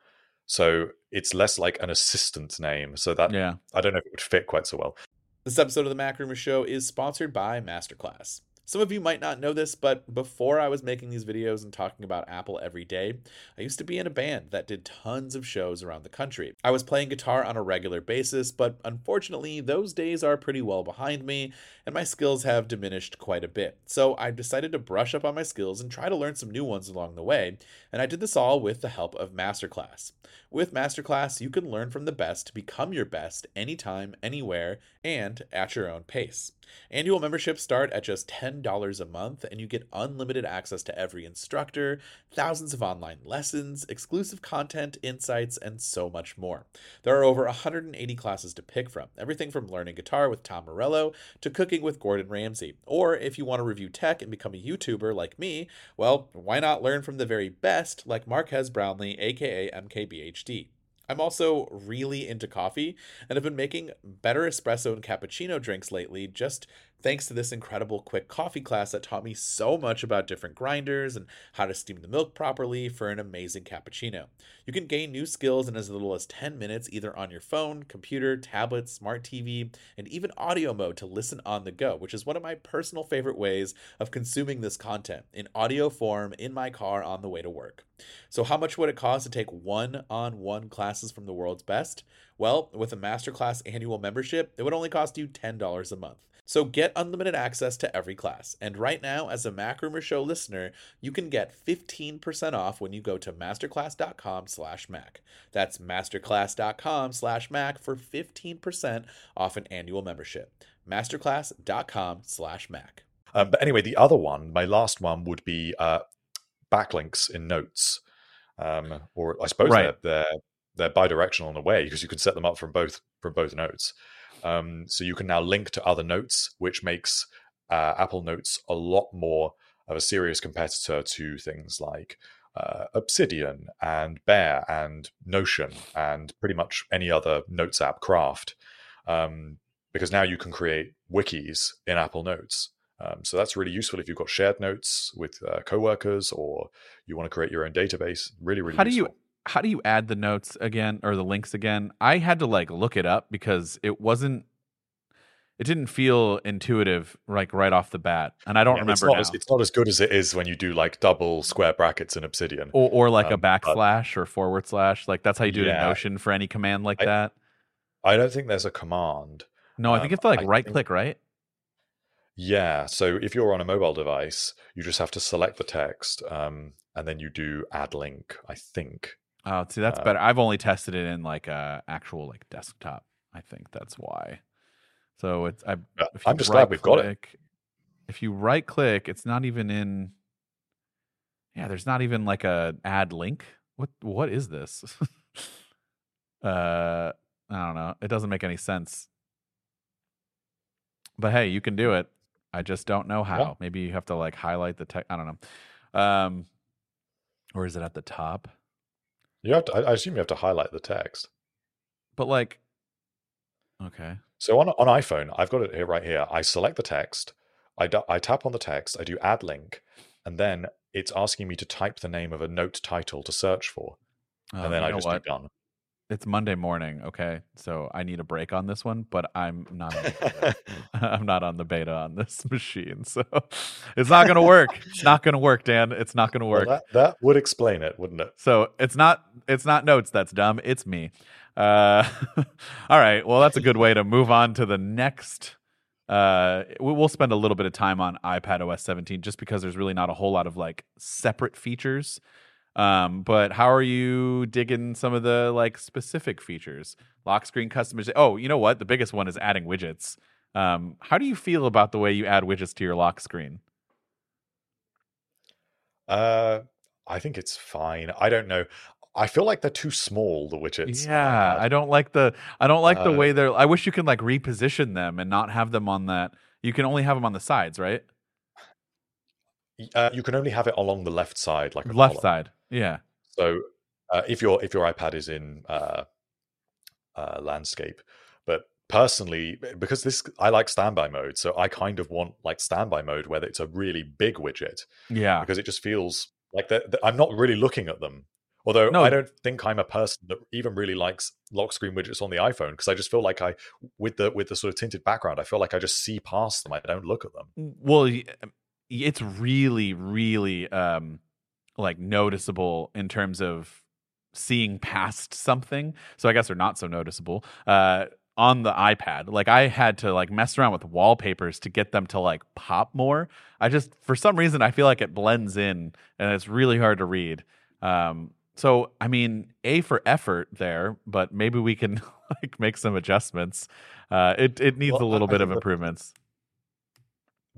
Speaker 2: so it's less like an assistant name. So that
Speaker 1: yeah
Speaker 2: I don't know if it would fit quite so well.
Speaker 3: This episode of the MacRumors Show is sponsored by Masterclass. Some of you might not know this, but before I was making these videos and talking about Apple every day, I used to be in a band that did tons of shows around the country. I was playing guitar on a regular basis, but unfortunately, those days are pretty well behind me, and my skills have diminished quite a bit. So I decided to brush up on my skills and try to learn some new ones along the way, and I did this all with the help of Masterclass. With Masterclass, you can learn from the best to become your best anytime, anywhere, and at your own pace. Annual memberships start at just $10 a month, and you get unlimited access to every instructor, thousands of online lessons, exclusive content, insights, and so much more. There are over 180 classes to pick from, everything from learning guitar with Tom Morello to cooking with Gordon Ramsay. Or if you want to review tech and become a YouTuber like me, well, why not learn from the very best like Marques Brownlee, aka MKBHD? I'm also really into coffee and have been making better espresso and cappuccino drinks lately just thanks to this incredible quick coffee class that taught me so much about different grinders and how to steam the milk properly for an amazing cappuccino. You can gain new skills in as little as 10 minutes either on your phone, computer, tablet, smart TV, and even audio mode to listen on the go, which is one of my personal favorite ways of consuming this content in audio form in my car on the way to work. So, how much would it cost to take one on one classes from the world's best? Well, with a Masterclass annual membership, it would only cost you $10 a month. So get unlimited access to every class. And right now, as a MacRumors Show listener, you can get 15% off when you go to masterclass.com slash Mac. That's masterclass.com slash Mac for 15% off an annual membership. Masterclass.com slash Mac.
Speaker 2: Um, but anyway, the other one, my last one, would be uh, backlinks in Notes, um, or I suppose
Speaker 1: Right.
Speaker 2: they're, they're they're bidirectional in a way because you can set them up from both from both notes. Um, so you can now link to other notes, which makes uh, Apple Notes a lot more of a serious competitor to things like uh, Obsidian and Bear and Notion and pretty much any other Notes app, Craft, um, because now you can create wikis in Apple Notes. Um, so that's really useful if you've got shared notes with uh, coworkers or you want to create your own database. Really, really.
Speaker 1: how do you
Speaker 2: useful.
Speaker 1: How do you add the notes again or the links again i had to like look it up because it wasn't it didn't feel intuitive like right off the bat and i don't
Speaker 2: Yeah, it's
Speaker 1: remember
Speaker 2: not
Speaker 1: now
Speaker 2: As, it's not as good as it is when you do like double square brackets in Obsidian.
Speaker 1: or, or like a
Speaker 2: um, but-
Speaker 1: backslash or forward slash like that's how you do it in
Speaker 2: Yeah.
Speaker 1: notion for any command like
Speaker 2: I-
Speaker 1: that
Speaker 2: I don't think there's a command.
Speaker 1: no i think
Speaker 2: um,
Speaker 1: you have to like
Speaker 2: I
Speaker 1: right
Speaker 2: think-
Speaker 1: click right
Speaker 2: Yeah. So if you're on a mobile device, you just have to select the text um, and then you do add link, I think.
Speaker 1: Oh see that's
Speaker 2: Uh,
Speaker 1: better i've only tested it in like a actual like desktop i think that's why so it's I, you
Speaker 2: I'm just glad we've got it.
Speaker 1: If you right click, it's not even in. Yeah, there's not even like a add link. What what is this? [laughs] uh, I don't know. It doesn't make any sense. But hey, you can do it. I just don't know how. Maybe you have to like highlight the tech. I don't know. Um, or is it at the top?
Speaker 2: You have to, I I assume you have to highlight the text.
Speaker 1: But like, okay.
Speaker 2: So on on iPhone, I've got it here right here. I select the text, I, do, I tap on the text, I do add link, and then it's asking me to type the name of a note title to search for,
Speaker 1: Oh,
Speaker 2: and then I just
Speaker 1: what?
Speaker 2: do done.
Speaker 1: It's Monday morning, okay? So I need a break on this one, but I'm not on the beta. [laughs] [laughs] I'm not on the beta on this [laughs] machine. So it's not going to work. It's not going to work, Dan. It's not going to
Speaker 2: Well,
Speaker 1: work.
Speaker 2: that, that would explain it, wouldn't it?
Speaker 1: So it's not it's not notes that's dumb. It's me. Uh, all right. Well, that's a good way to move on to the next. Uh, we'll spend a little bit of time on iPad OS 17 just because there's really not a whole lot of like separate features. Um, but how are you digging some of the like specific features? Lock screen customization. Oh, you know what? The biggest one is adding widgets. Um, how do you feel about the way you add widgets to your lock screen?
Speaker 2: Uh, I think it's fine. I don't know. I feel like they're too small. The widgets.
Speaker 1: Yeah. I don't like the I don't like the
Speaker 2: Uh,
Speaker 1: way they're. I wish you can like reposition them and not have them on that. You can only have them on the sides, right?
Speaker 2: Uh, you can only have it along the left side, like a
Speaker 1: Left
Speaker 2: column.
Speaker 1: side. Yeah.
Speaker 2: So uh, if your if your iPad is in uh, uh, landscape, but personally, because this I like standby mode, so I kind of want like standby mode where it's a really big widget
Speaker 1: Yeah.
Speaker 2: because it just feels like that I'm not really looking at them. Although
Speaker 1: No.
Speaker 2: I don't think I'm a person that even really likes lock screen widgets on the iPhone because I just feel like I with the with the sort of tinted background, I feel like I just see past them. I don't look at them.
Speaker 1: Well, y- it's really, really um like noticeable in terms of seeing past something. So I guess they're not so noticeable. Uh on the iPad. Like I had to like mess around with wallpapers to get them to like pop more. I just for some reason I feel like it blends in and it's really hard to read. Um so I mean, A for effort there, but maybe we can [laughs] like make some adjustments. Uh it it needs
Speaker 2: Well,
Speaker 1: a little
Speaker 2: I
Speaker 1: bit of
Speaker 2: the-
Speaker 1: improvements.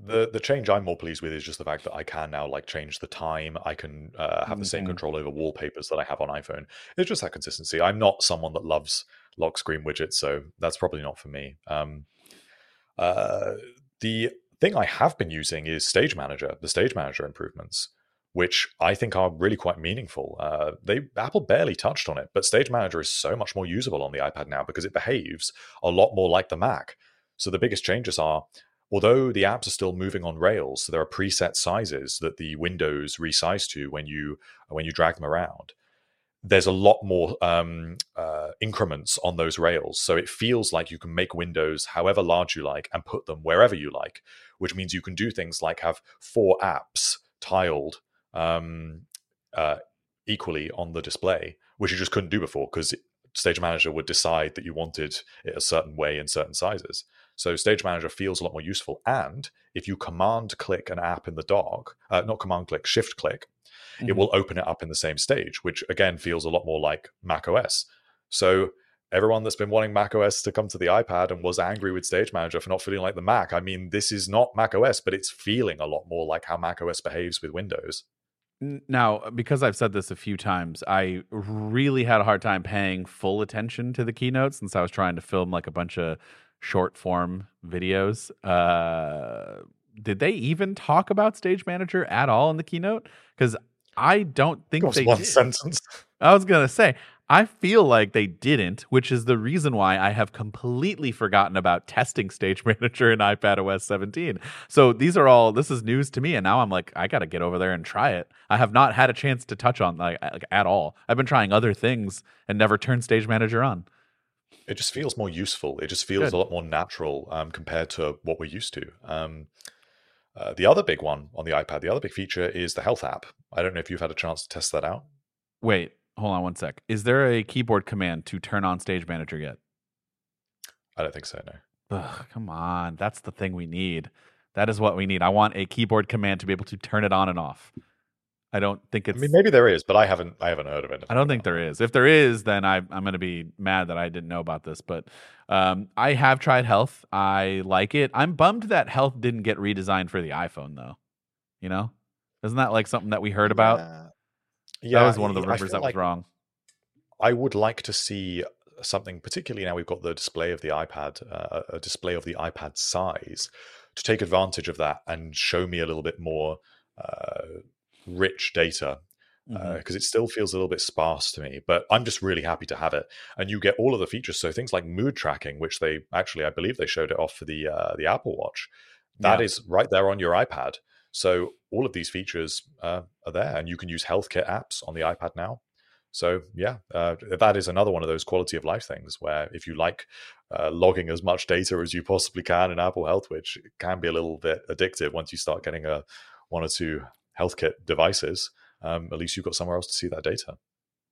Speaker 2: The the change I'm more pleased with is just the fact that I can now like change the time. I can uh, have the same
Speaker 1: Mhm.
Speaker 2: control over wallpapers that I have on iPhone. It's just that consistency. I'm not someone that loves lock screen widgets, so that's probably not for me. Um, uh, the thing I have been using is Stage Manager, the Stage Manager improvements, which I think are really quite meaningful. Uh, they Apple barely touched on it, but Stage Manager is so much more usable on the iPad now because it behaves a lot more like the Mac. So the biggest changes are although the apps are still moving on rails so there are preset sizes that the windows resize to when you when you drag them around. There's a lot more um, uh, increments on those rails so it feels like you can make windows however large you like and put them wherever you like which means you can do things like have four apps tiled um, uh, equally on the display which you just couldn't do before because stage manager would decide that you wanted it a certain way in certain sizes so Stage Manager feels a lot more useful. And if you command click an app in the dock, uh, not command click, shift click, it
Speaker 1: Mhm.
Speaker 2: will open it up in the same stage, which again feels a lot more like Mac OS. So everyone that's been wanting Mac OS to come to the iPad and was angry with Stage Manager for not feeling like the Mac, I mean, this is not Mac OS, but it's feeling a lot more like how Mac OS behaves with Windows.
Speaker 1: Now, because I've said this a few times, I really had a hard time paying full attention to the keynote since I was trying to film like a bunch of short form videos. Uh, did they even talk about Stage Manager at all in the keynote? Because I don't think
Speaker 2: was
Speaker 1: they
Speaker 2: one
Speaker 1: did.
Speaker 2: sentence.
Speaker 1: I was gonna say, I feel like they didn't, which is the reason why I have completely forgotten about testing Stage [laughs] Manager in iPad OS 17. So these are all this is news to me, and now I'm like, I gotta get over there and try it. I have not had a chance to touch on like, like at all. I've been trying other things and never turned Stage Manager on.
Speaker 2: It just feels more useful. It just feels
Speaker 1: Good.
Speaker 2: a lot more natural um, compared to what we're used to. Um, uh, the other big one on the iPad, the other big feature is the Health app. I don't know if you've had a chance to test that out.
Speaker 1: Wait, hold on one sec. Is there a keyboard command to turn on Stage Manager yet?
Speaker 2: I don't think so. No.
Speaker 1: Ugh, come on, that's the thing we need. That is what we need. I want a keyboard command to be able to turn it on and off. I don't think it's.
Speaker 2: I mean, maybe there is, but I haven't. I haven't heard of it.
Speaker 1: I don't think there is. If there is, then I, I'm going to be mad that I didn't know about this. But um, I have tried Health. I like it. I'm bummed that Health didn't get redesigned for the iPhone, though. You know, isn't that like something that we heard about?
Speaker 2: Yeah,
Speaker 1: that was one of the rumors that was
Speaker 2: like
Speaker 1: wrong.
Speaker 2: I would like to see something, particularly now we've got the display of the iPad, uh, a display of the iPad size, to take advantage of that and show me a little bit more uh, rich data because it still feels a little bit sparse to me. But I'm just really happy to have it, and you get all of the features. So things like mood tracking, which they actually, I believe, they showed it off for the uh, the Apple Watch. That
Speaker 1: Yeah.
Speaker 2: is right there on your iPad. So all of these features uh, are there, and you can use HealthKit apps on the iPad now. So yeah, uh, that is another one of those quality of life things where if you like uh, logging as much data as you possibly can in Apple Health, which can be a little bit addictive once you start getting a one or two HealthKit devices, um, at least you've got somewhere else to see that data.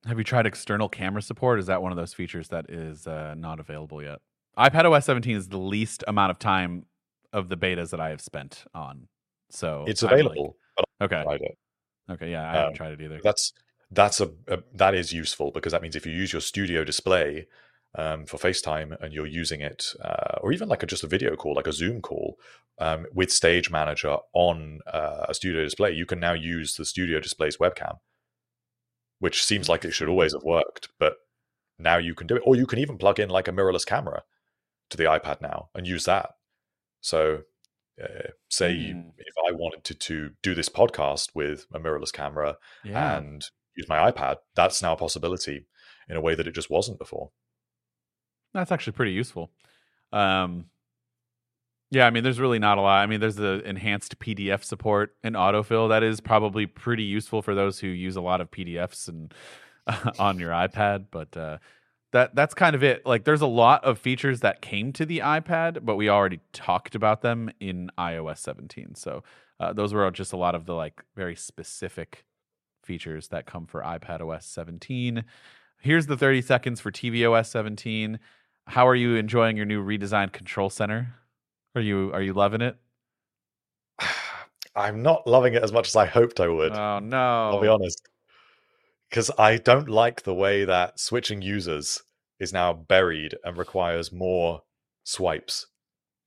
Speaker 1: Have you tried external camera support? Is that one of those features that is uh, not available yet? iPad OS 17 is the least amount of time of the betas that I have spent on. So
Speaker 2: it's
Speaker 1: like-
Speaker 2: available,
Speaker 1: okay. Okay. Yeah, I haven't
Speaker 2: Um,
Speaker 1: tried it either.
Speaker 2: That's that's a, a that is useful because that means if you use your studio display um, for FaceTime and you're using it, uh, or even like a, just a video call, like a Zoom call um, with Stage Manager on uh, a studio display, you can now use the studio display's webcam, which seems like it should always have worked, but now you can do it. Or you can even plug in like a mirrorless camera to the iPad now and use that. So, uh, say
Speaker 1: Hmm.
Speaker 2: if I wanted to, to do this podcast with a mirrorless camera
Speaker 1: Yeah.
Speaker 2: and use my iPad, that's now a possibility in a way that it just wasn't before.
Speaker 1: That's actually pretty useful. Um, yeah, I mean, there's really not a lot. I mean, there's the enhanced PDF support and autofill that is probably pretty useful for those who use a lot of PDFs and [laughs] on your iPad. But uh, that that's kind of it. Like, there's a lot of features that came to the iPad, but we already talked about them in iOS 17. So uh, those were just a lot of the like very specific features that come for iPad OS 17. Here's the 30 seconds for tvOS 17. How are you enjoying your new redesigned control center? Are you are you loving it? [sighs]
Speaker 2: I'm not loving it as much as I hoped I would.
Speaker 1: Oh no.
Speaker 2: I'll be honest. Because I don't like the way that switching users is now buried and requires more swipes.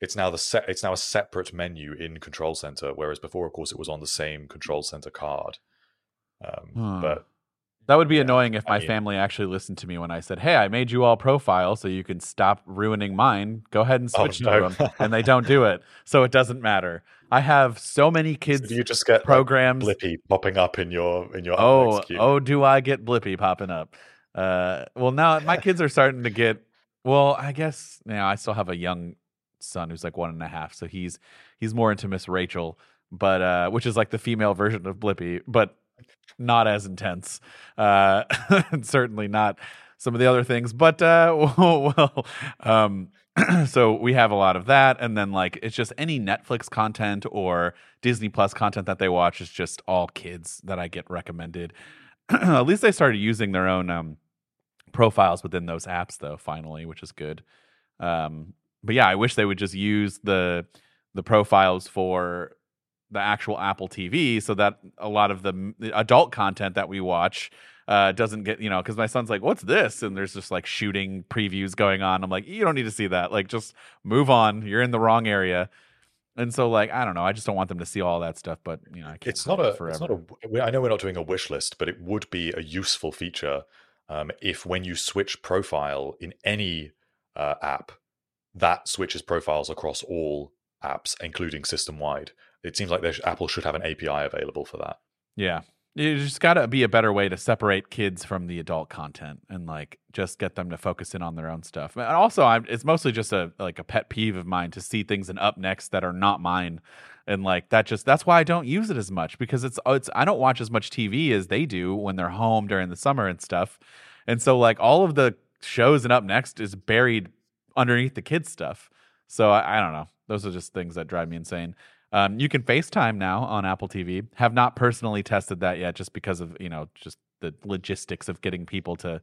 Speaker 2: It's now the set. It's now a separate menu in Control Center, whereas before, of course, it was on the same Control Center card. Um,
Speaker 1: Hmm.
Speaker 2: But
Speaker 1: That would be
Speaker 2: Yeah,
Speaker 1: annoying if my
Speaker 2: mean-
Speaker 1: family actually listened to me when I said, "Hey, I made you all profile so you can stop ruining mine. Go ahead and
Speaker 2: Oh,
Speaker 1: switch
Speaker 2: no.
Speaker 1: to them." and they don't do it, so it doesn't matter. I have so many
Speaker 2: so
Speaker 1: kids
Speaker 2: do you just get like,
Speaker 1: programs.
Speaker 2: Blippi popping up in your in your
Speaker 1: oh, oh, do I get Blippi popping up? Uh, well, now my kids are starting to get. Well, I guess now I still have a young son who's like one and a half, so he's he's more into Miss Rachel, but uh, which is like the female version of Blippi, but not as intense. Uh, [laughs] certainly not some of the other things, but uh, [laughs] well, um, [clears throat] so we have a lot of that, and then like it's just any Netflix content or Disney Plus content that they watch is just all kids that I get recommended. [clears throat] At least they started using their own um, profiles within those apps, though. Finally, which is good. Um, but yeah, I wish they would just use the the profiles for the actual Apple TV, so that a lot of the adult content that we watch uh, doesn't get you know. Because my son's like, "What's this?" and there's just like shooting previews going on. I'm like, "You don't need to see that. Like, just move on. You're in the wrong area." And so, like, I don't know. I just don't want them to see all that stuff. But you know, I can't
Speaker 2: it's not a
Speaker 1: forever.
Speaker 2: it's not a i know we're not doing a wish list but it would be a useful feature um, if when you switch profile in any uh, app that switches profiles across all apps including system wide it seems like sh- apple should have an api available for that
Speaker 1: Yeah. You just got to be a better way to separate kids from the adult content and like just get them to focus in on their own stuff. And also, I'm, it's mostly just a like a pet peeve of mine to see things in up next that are not mine, and like that just that's why I don't use it as much because it's oh, it's I don't watch as much TV as they do when they're home during the summer and stuff, and so like all of the shows and up next is buried underneath the kids stuff. So I, I don't know. Those are just things that drive me insane. Um, you can FaceTime now on Apple TV. Have not personally tested that yet, just because of you know just the logistics of getting people to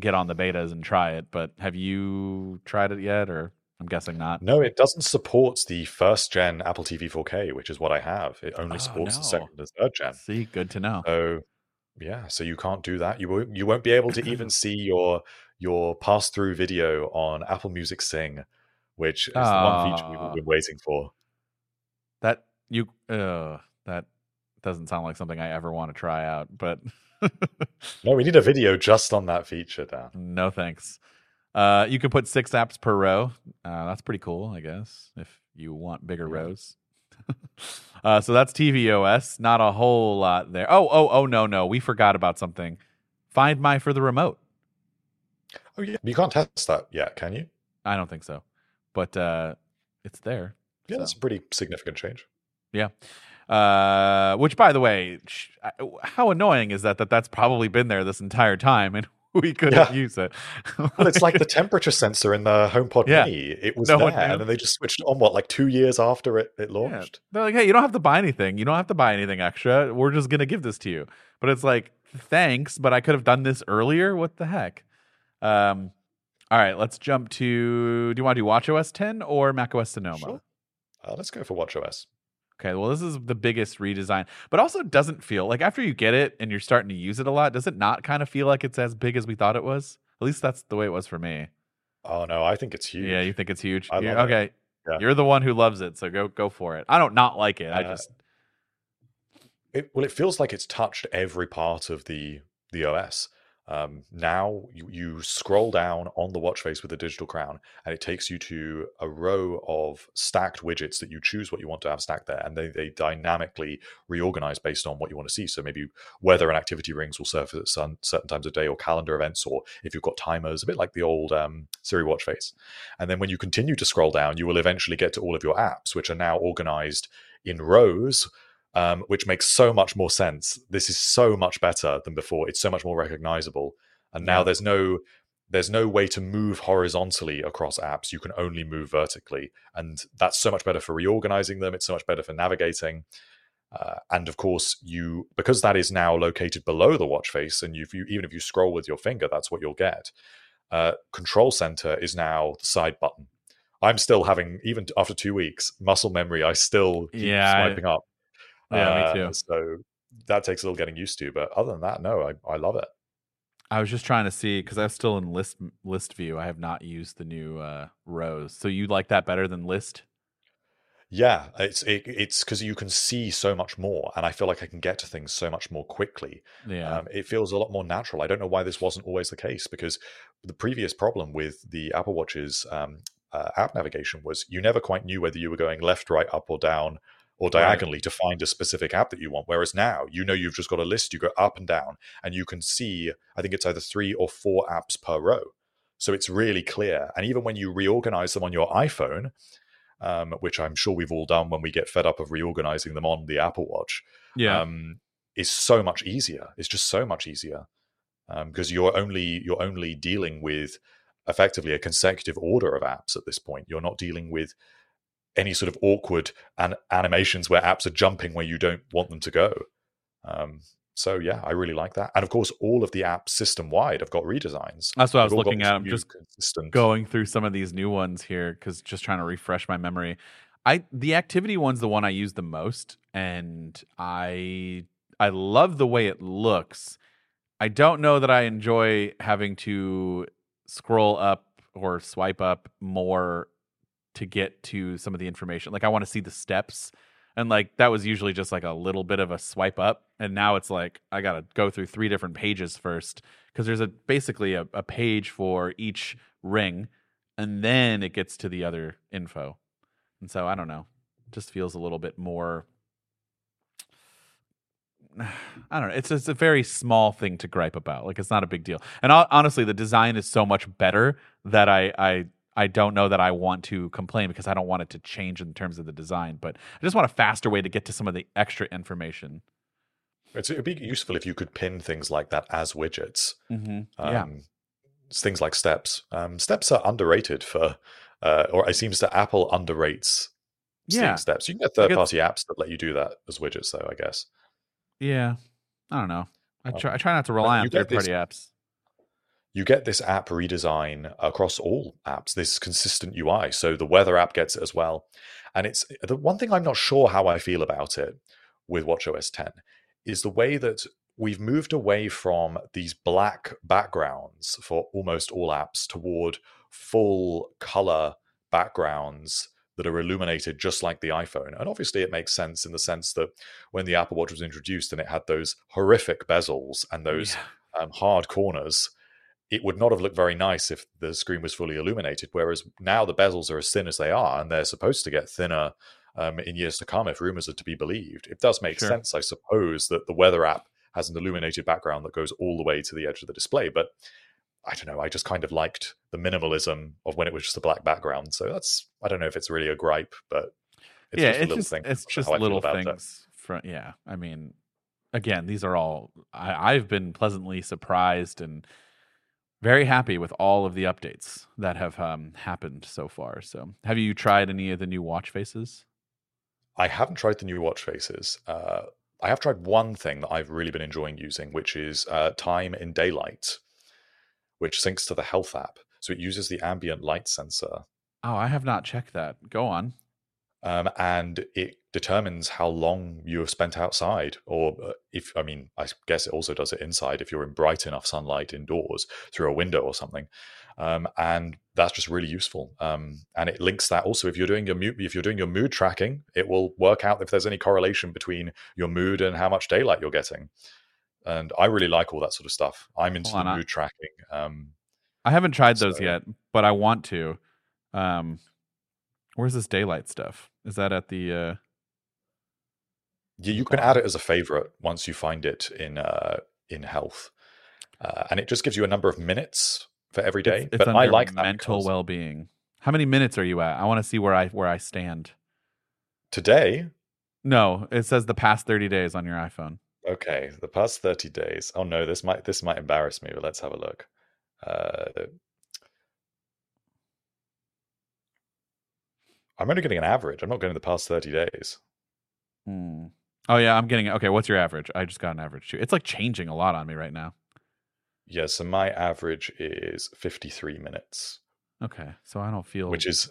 Speaker 1: get on the betas and try it. But have you tried it yet, or I'm guessing not?
Speaker 2: no it doesn't support the first gen apple tv 4k which is what i have it only
Speaker 1: Oh,
Speaker 2: supports
Speaker 1: no.
Speaker 2: the second and third gen
Speaker 1: See, good to know.
Speaker 2: So yeah, so you can't do that. You won't you won't be able to even [laughs] see your your pass through video on Apple Music Sing, which is the one feature we've
Speaker 1: Ah.
Speaker 2: been waiting for.
Speaker 1: That you uh, that doesn't sound like something I ever want to try out. But
Speaker 2: No, we need a video just on that feature, Dan.
Speaker 1: no thanks. Uh, you can put six apps per row. Uh, that's pretty cool, I guess, if you want bigger
Speaker 2: Yeah.
Speaker 1: rows. [laughs] uh, so that's tvOS. Not a whole lot there. Oh, oh, oh, no, no. We forgot about something. Find My for the remote.
Speaker 2: Oh yeah, you can't test that yet, can you?
Speaker 1: I don't think so, but uh, it's there.
Speaker 2: Yeah, that's a pretty significant change. Yeah.
Speaker 1: Uh, which, by the way, sh- how annoying is that? That that's probably been there this entire time, and [laughs] we couldn't
Speaker 2: Yeah.
Speaker 1: use it.
Speaker 2: Well, it's like the [laughs] temperature sensor in the HomePod
Speaker 1: Yeah.
Speaker 2: Mini. It was
Speaker 1: No
Speaker 2: there, and then they just switched on. What, like two years after it, it
Speaker 1: Yeah.
Speaker 2: launched?
Speaker 1: They're like, hey, you don't have to buy anything. You don't have to buy anything extra. We're just gonna give this to you. But it's like, thanks, but I could have done this earlier. What the heck? Um, all right, let's jump to. Do you want to do WatchOS 10 or macOS Sonoma?
Speaker 2: Sure. Uh, let's go for WatchOS.
Speaker 1: Okay, well, this is the biggest redesign, but also doesn't feel like after you get it and you're starting to use it a lot, does it not kind of feel like it's as big as we thought it was? At least that's the way it was for me.
Speaker 2: Oh no, I think it's huge.
Speaker 1: Yeah, you think it's huge?
Speaker 2: I love
Speaker 1: okay,
Speaker 2: Yeah.
Speaker 1: you're the one who loves it, so go go for it. I don't not like it. I
Speaker 2: Uh,
Speaker 1: just
Speaker 2: It, well, it feels like it's touched every part of the the OS. Um, now you, you scroll down on the watch face with the digital crown, and it takes you to a row of stacked widgets that you choose what you want to have stacked there, and they, they dynamically reorganize based on what you want to see. So maybe weather and activity rings will surface at certain times of day, or calendar events, or if you've got timers, a bit like the old um, Siri watch face. And then when you continue to scroll down, you will eventually get to all of your apps, which are now organized in rows um, which makes so much more sense. This is so much better than before. It's so much more recognizable, and now
Speaker 1: Yeah.
Speaker 2: there's no there's no way to move horizontally across apps. You can only move vertically, and that's so much better for reorganizing them. It's so much better for navigating. Uh, and of course, you because that is now located below the watch face, and you even if you scroll with your finger, that's what you'll get. Uh, control center is now the side button. I'm still having even after two weeks muscle memory. I still keep
Speaker 1: Yeah,
Speaker 2: swiping up.
Speaker 1: Yeah, me
Speaker 2: Uh,
Speaker 1: too.
Speaker 2: So that takes a little getting used to, but other than that, no, I, I love it.
Speaker 1: I was just trying to see because I'm still in list list view. I have not used the new uh, rows. So you like that better than list?
Speaker 2: Yeah, it's it, it's because you can see so much more, and I feel like I can get to things so much more quickly.
Speaker 1: Yeah.
Speaker 2: Um, it feels a lot more natural. I don't know why this wasn't always the case because the previous problem with the Apple Watch's um, uh, app navigation was you never quite knew whether you were going left, right, up, or down, or
Speaker 1: Right.
Speaker 2: diagonally to find a specific app that you want. Whereas now, you know, you've just got a list. You go up and down, and you can see. I think it's either three or four apps per row, so it's really clear. And even when you reorganize them on your iPhone. Um, which I'm sure we've all done when we get fed up of reorganizing them on the Apple Watch
Speaker 1: yeah.
Speaker 2: um, is so much easier. It's just so much easier because you're only you're only dealing with effectively a consecutive order of apps at this point. You're not dealing with any sort of awkward an- animations where apps are jumping where you don't want them to go. Um, so yeah, I really like that. And of course, all of the apps system wide have got redesigns.
Speaker 1: That's what I was
Speaker 2: They've all got
Speaker 1: looking at. I'm just
Speaker 2: consistent.
Speaker 1: going through some of these new ones here because just trying to refresh my memory. I the activity one's the one I use the most, and I I love the way it looks. I don't know that I enjoy having to scroll up or swipe up more to get to some of the information. Like I want to see the steps. And like that was usually just like a little bit of a swipe up. And now it's like I gotta go through three different pages first. Because there's a basically a, a page for each ring, and then it gets to the other info. And so I don't know. Just feels a little bit more [sighs] I don't know. It's it's a very small thing to gripe about. Like it's not a big deal. And honestly, the design is so much better that I I I don't know that I want to complain because I don't want it to change in terms of the design. But I just want a faster way to get to some of the extra information.
Speaker 2: It's, it'd be useful if you could pin things like that as widgets.
Speaker 1: Mm-hmm.
Speaker 2: Um,
Speaker 1: yeah.
Speaker 2: Things like steps. Um, steps are underrated for, uh, or it seems that Apple underrates
Speaker 1: Yeah.
Speaker 2: steps. You can get third party apps that let you do that as widgets, though. I guess.
Speaker 1: Yeah. I don't know. I
Speaker 2: Um,
Speaker 1: try I try not to rely on third party apps.
Speaker 2: You get this app redesign across all apps. This consistent UI. So the weather app gets it as well. And it's the one thing I'm not sure how I feel about it with WatchOS 10 is the way that we've moved away from these black backgrounds for almost all apps toward full color backgrounds that are illuminated just like the iPhone. And obviously, it makes sense in the sense that when the Apple Watch was introduced and it had those horrific bezels and those
Speaker 1: Yeah.
Speaker 2: um, hard corners, it would not have looked very nice if the screen was fully illuminated. Whereas now the bezels are as thin as they are, and they're supposed to get thinner um, in years to come if rumors are to be believed. It does make
Speaker 1: Sure.
Speaker 2: sense, I suppose, that the weather app has an illuminated background that goes all the way to the edge of the display. But I don't know. I just kind of liked the minimalism of when it was just a black background. So that's I don't know if it's really a gripe, but it's
Speaker 1: yeah,
Speaker 2: just a
Speaker 1: it's
Speaker 2: little
Speaker 1: just
Speaker 2: thing.
Speaker 1: it's just
Speaker 2: how I feel
Speaker 1: little things. from yeah. I mean, again, these are all I, I've been pleasantly surprised and very happy with all of the updates that have um, happened so far. So, have you tried any of the new watch faces?
Speaker 2: I haven't tried the new watch faces. Uh, I have tried one thing that I've really been enjoying using, which is uh, time in daylight, which syncs to the health app. So it uses the ambient light sensor.
Speaker 1: Oh, I have not checked that. Go on.
Speaker 2: Um, and it determines how long you have spent outside, or uh, if I mean, I guess it also does it inside if you're in bright enough sunlight indoors through a window or something. Um, and that's just really useful. Um, and it links that also if you're doing your mood, if you're doing your mood tracking, it will work out if there's any correlation between your mood and how much daylight you're getting. And I really like all that sort of stuff. I'm into the mood tracking. Um,
Speaker 1: I haven't tried those yet, but I want to. Um, where's this daylight stuff? Is that at the? Uh...
Speaker 2: Yeah, you can add it as a favorite once you find it in uh, in health, uh, and it just gives you a number of minutes for every day.
Speaker 1: It's, it's but I like mental because... well being. How many minutes are you at? I want to see where I where I stand.
Speaker 2: Today?
Speaker 1: No, it says the past thirty days on your iPhone.
Speaker 2: Okay, the past thirty days. Oh no, this might this might embarrass me, but let's have a look. Uh, I'm only getting an average. I'm not getting the past 30 days.
Speaker 1: Hmm. Oh yeah, I'm getting okay. What's your average? I just got an average too. It's like changing a lot on me right now.
Speaker 2: Yeah, so my average is 53 minutes.
Speaker 1: Okay, so I don't feel
Speaker 2: which is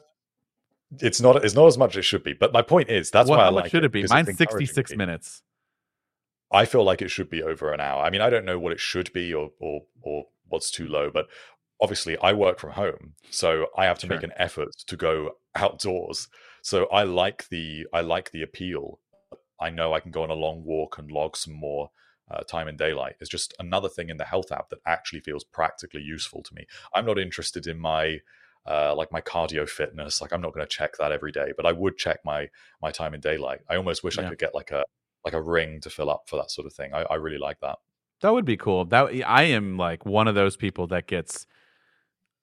Speaker 2: it's not it's not as much as it should be. But my point is that's
Speaker 1: well,
Speaker 2: why
Speaker 1: I
Speaker 2: like
Speaker 1: should it, be. Mine's 66 me. minutes.
Speaker 2: I feel like it should be over an hour. I mean, I don't know what it should be or or or what's too low, but obviously I work from home, so I have to sure. make an effort to go outdoors. So I like the I like the appeal. I know I can go on a long walk and log some more uh, time in daylight. It's just another thing in the health app that actually feels practically useful to me. I'm not interested in my uh, like my cardio fitness. Like I'm not going to check that every day, but I would check my my time in daylight. I almost wish yeah. I could get like a like a ring to fill up for that sort of thing. I, I really like that.
Speaker 1: That would be cool. That I am like one of those people that gets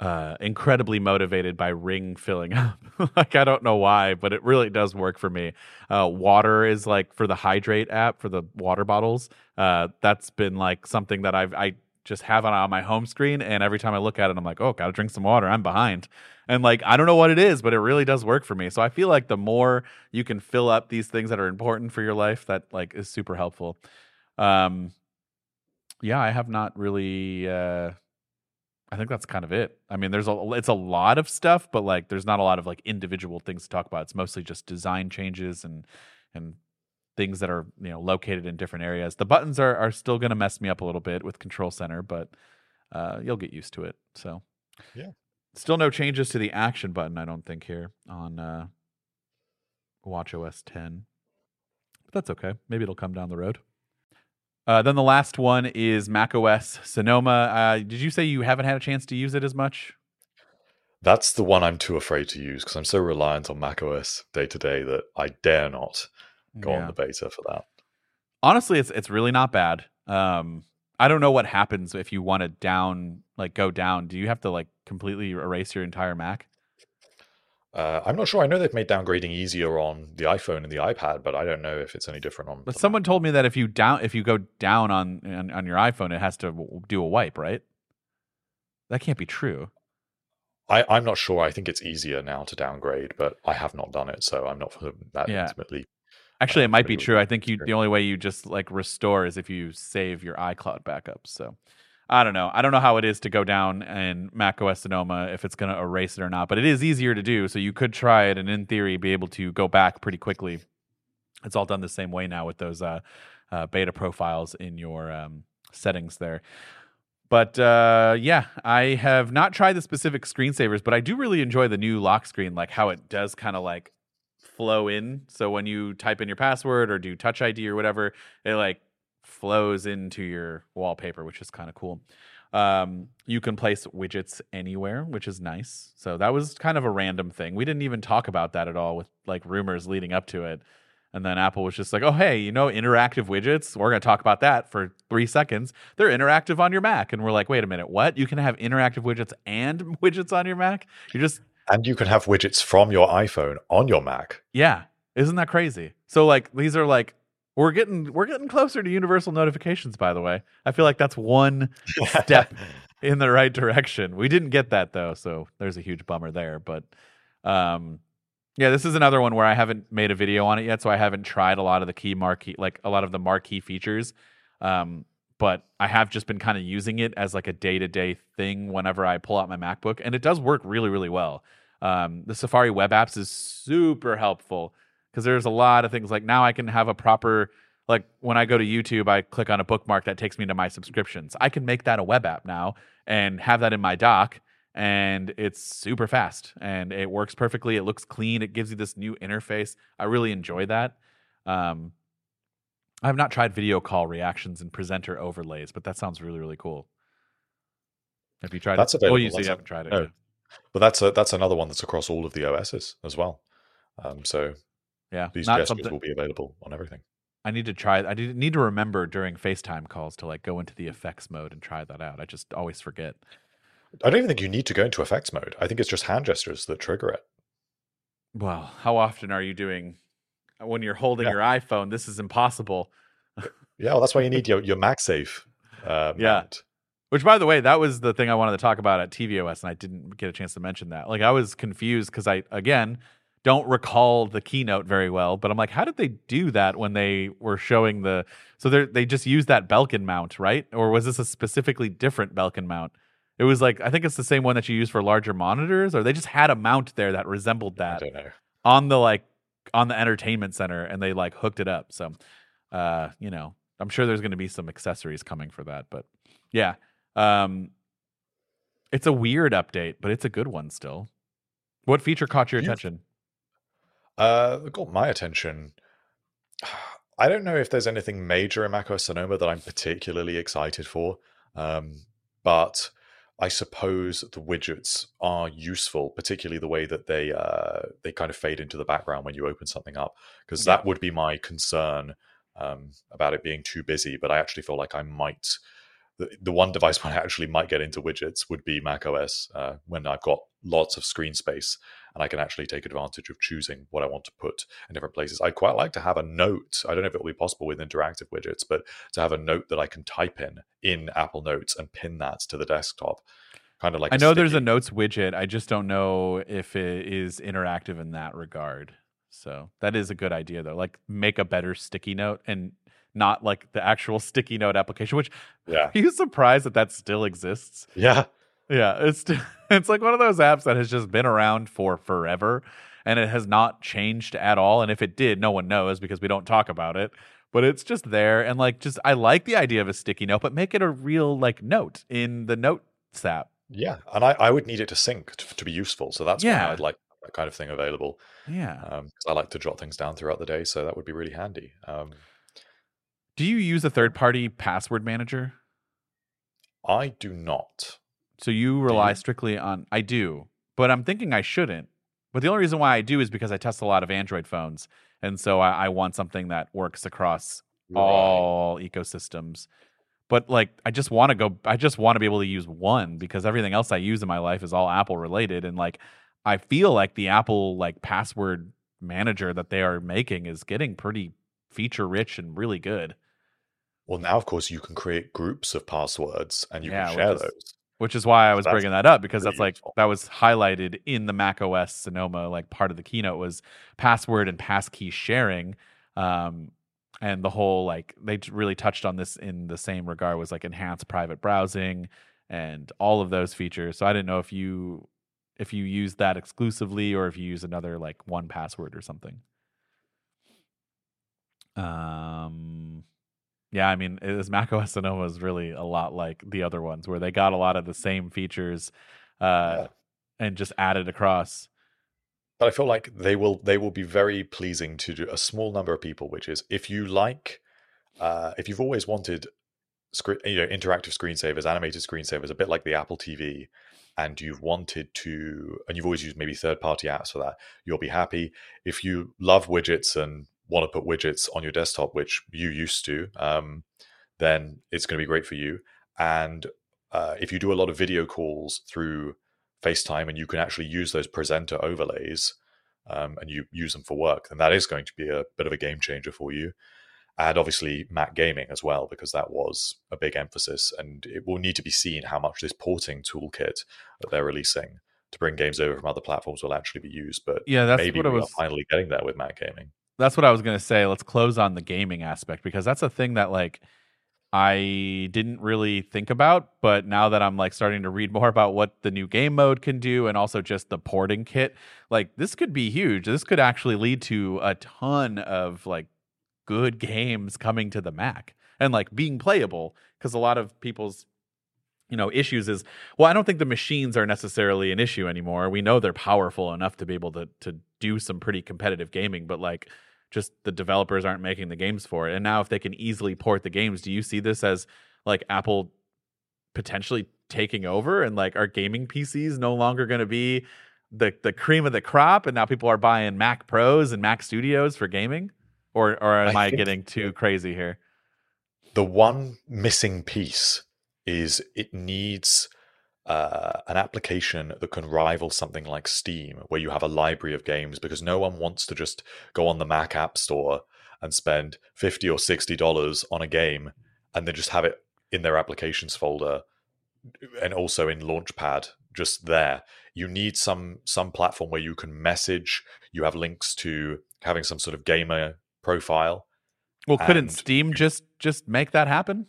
Speaker 1: uh, incredibly motivated by ring filling [laughs] up. like I don't know why, but it really does work for me. Uh, water is like for the hydrate app for the water bottles. Uh, that's been like something that I've I just have it on my home screen, and every time I look at it, I'm like, oh, gotta drink some water. I'm behind, and like I don't know what it is, but it really does work for me. So I feel like the more you can fill up these things that are important for your life, that like is super helpful. Um, yeah, I have not really. Uh, I think that's kind of it. I mean, there's a it's a lot of stuff, but like there's not a lot of like individual things to talk about. It's mostly just design changes and and things that are you know located in different areas. The buttons are are still going to mess me up a little bit with Control Center, but uh, you'll get used to it. So
Speaker 2: yeah,
Speaker 1: still no changes to the action button. I don't think here on uh, Watch OS 10, but that's okay. Maybe it'll come down the road. Uh, then the last one is macOS Sonoma. Uh, did you say you haven't had a chance to use it as much?
Speaker 2: That's the one I'm too afraid to use because I'm so reliant on macOS day to day that I dare not go yeah. on the beta for that.
Speaker 1: Honestly, it's it's really not bad. Um, I don't know what happens if you want to down like go down. Do you have to like completely erase your entire Mac?
Speaker 2: Uh, I'm not sure. I know they've made downgrading easier on the iPhone and the iPad, but I don't know if it's any different on.
Speaker 1: But someone told me that if you down if you go down on, on on your iPhone, it has to do a wipe, right? That can't be true.
Speaker 2: I, I'm not sure. I think it's easier now to downgrade, but I have not done it, so I'm not that yeah. intimately.
Speaker 1: Actually, it might be true. I think you the only way you just like restore is if you save your iCloud backups. So I don't know. I don't know how it is to go down in Mac OS Sonoma if it's going to erase it or not, but it is easier to do. So you could try it and in theory be able to go back pretty quickly. It's all done the same way now with those uh, uh, beta profiles in your um, settings there. But uh, yeah, I have not tried the specific screensavers, but I do really enjoy the new lock screen, like how it does kind of like flow in. So when you type in your password or do Touch ID or whatever, it like flows into your wallpaper, which is kind of cool. Um, you can place widgets anywhere, which is nice. So that was kind of a random thing. We didn't even talk about that at all with like rumors leading up to it. And then Apple was just like, oh, hey, you know, interactive widgets. We're going to talk about that for three seconds. They're interactive on your Mac. And we're like, wait a minute, what? You can have interactive widgets and [laughs] widgets on your Mac? You're just.
Speaker 2: And you can have widgets from your iPhone on your Mac.
Speaker 1: Yeah. Isn't that crazy? So, like, these are like We're getting we're getting closer to universal notifications. By the way, I feel like that's one [laughs] step in the right direction. We didn't get that though, so there's a huge bummer there. But um, yeah, this is another one where I haven't made a video on it yet, so I haven't tried a lot of the key marquee, like a lot of the marquee features. Um, but I have just been kind of using it as like a day to day thing whenever I pull out my MacBook, and it does work really, really well. Um, the Safari web apps is super helpful because there's a lot of things like now I can have a proper like when I go to YouTube, I click on a bookmark that takes me to my subscriptions. I can make that a web app now and have that in my dock and it's super fast and it works perfectly. It looks clean. It gives you this new interface. I really enjoy that. Um, I have not tried video call reactions and presenter overlays, but that sounds really really cool. Have you tried
Speaker 2: That's
Speaker 1: it?
Speaker 2: available.
Speaker 1: Oh, you,
Speaker 2: That's
Speaker 1: you
Speaker 2: a-
Speaker 1: haven't tried it.
Speaker 2: no.
Speaker 1: yeah.
Speaker 2: But that's a, that's another one that's across all of the OSs as well. Um, so
Speaker 1: Yeah,
Speaker 2: these gestures
Speaker 1: something
Speaker 2: will be available on everything.
Speaker 1: I need to try. I need need to remember during FaceTime calls to like go into the effects mode and try that out. I just always forget.
Speaker 2: I don't even think you need to go into effects mode. I think it's just hand gestures that trigger it.
Speaker 1: Well, how often are you doing when you're holding
Speaker 2: Yeah.
Speaker 1: your iPhone? This is impossible.
Speaker 2: Yeah, well, that's why you need your, your MagSafe. Uh,
Speaker 1: Yeah.
Speaker 2: mount.
Speaker 1: Which, by the way, that was the thing I wanted to talk about at tvOS, and I didn't get a chance to mention that. Like, I was confused because I, again, don't recall the keynote very well. But I'm like, how did they do that when they were showing the? So they they just used that Belkin mount, right? Or was this a specifically different Belkin mount? It was like I think it's the same one that you use for larger monitors, or they just had a mount there that resembled that on the like on the entertainment center, and they like hooked it up. So, uh, you know, I'm sure there's going to be some accessories coming for that, but yeah, um, it's a weird update, but it's a good one still. What feature caught your
Speaker 2: You've-
Speaker 1: attention?
Speaker 2: Uh, got my attention. [sighs] I don't know if there's anything major in macOS Sonoma that I'm particularly excited for, um, but I suppose the widgets are useful, particularly the way that they uh, they kind of fade into the background when you open something up, because
Speaker 1: Yeah.
Speaker 2: that would be my concern um, about it being too busy. But I actually feel like I might. The, the one device when [laughs] I actually might get into widgets would be macOS uh, when I've got lots of screen space and I can actually take advantage of choosing what I want to put in different places. I'd quite like to have a note. I don't know if it will be possible with interactive widgets, but to have a note that I can type in in Apple Notes and pin that to the desktop, kind of like
Speaker 1: I know there's a notes widget. I just don't know if it is interactive in that regard. So that is a good idea though. Like make a better sticky note and not like the actual sticky note application. Which
Speaker 2: yeah [laughs]
Speaker 1: are you surprised that that still exists?
Speaker 2: yeah
Speaker 1: Yeah, it's [laughs] it's like one of those apps that has just been around for forever and it has not changed at all. And if it did, no one knows because we don't talk about it. But it's just there and like just I like the idea of a sticky note, but make it a real like note in the notes app.
Speaker 2: yeah, and I, I would need it to sync to, to be useful. So that's
Speaker 1: Yeah.
Speaker 2: why I'd like that kind of thing available.
Speaker 1: Yeah.
Speaker 2: Um, I like to jot things down throughout the day, so that would be really handy. Um,
Speaker 1: Do you use a third party password manager?
Speaker 2: I do not.
Speaker 1: So you rely strictly on I do, but I'm thinking I shouldn't. But the only reason why I do is because I test a lot of Android phones, and so I, I want something that works across all ecosystems. But like, I just want to go. I just want to be able to use one because everything else I use in my life is all Apple related, and like, I feel like the Apple like password manager that they are making is getting pretty feature rich and really good.
Speaker 2: Well, now of course you can create groups of passwords and you
Speaker 1: Yeah,
Speaker 2: can share those.
Speaker 1: Which is why I was
Speaker 2: That's
Speaker 1: bringing that up because that's like
Speaker 2: useful.
Speaker 1: that was highlighted in the Mac OS Sonoma like part of the keynote was password and passkey sharing um and the whole like they really touched on this in the same regard was like enhanced private browsing and all of those features so I didn't know if you if you use that exclusively or if you use another like one password or something um yeah, I mean, it [laughs] was Mac OS Sonoma is really a lot like the other ones, where they got a lot of the same features uh,
Speaker 2: Yeah.
Speaker 1: and just added across.
Speaker 2: But I feel like they will they will be very pleasing to a small number of people, which is if you like uh, if you've always wanted screen, you know interactive screensavers, animated screensavers, a bit like the Apple TV, and you've wanted to and you've always used maybe third party apps for that, you'll be happy. If you love widgets and want to put widgets on your desktop, which you used to, um, then it's going to be great for you. And uh, if you do a lot of video calls through FaceTime and you can actually use those presenter overlays um, and you use them for work, then that is going to be a bit of a game changer for you. and obviously Mac gaming as well, because that was a big emphasis. And it will need to be seen how much this porting toolkit that they're releasing to bring games over from other platforms will actually be used. But
Speaker 1: yeah, that's
Speaker 2: maybe
Speaker 1: what I was
Speaker 2: finally getting there with Mac gaming.
Speaker 1: That's what I was gonna say. Let's close on the gaming aspect because that's a thing that like I didn't really think about, but now that I'm like starting to read more about what the new game mode can do and also just the porting kit, like this could be huge. This could actually lead to a ton of like good games coming to the Mac and like being playable because a lot of people's you know issues is well i don't think the machines are necessarily an issue anymore we know they're powerful enough to be able to to do some pretty competitive gaming but like just the developers aren't making the games for it. And now if they can easily port the games do you see this as like apple potentially taking over? And like our gaming pcs no longer going to be the the cream of the crop and now people are buying mac pros and mac studios for gaming? Or or am
Speaker 2: I
Speaker 1: i, getting too crazy here?
Speaker 2: The one missing piece is it needs uh, an application that can rival something like Steam, where you have a library of games, because no one wants to just go on the Mac App Store and spend fifty or sixty dollars on a game and then just have it in their applications folder and also in Launchpad just there. You need some some platform where you can message. You have links to having some sort of gamer profile.
Speaker 1: well couldn't steam just just make that happen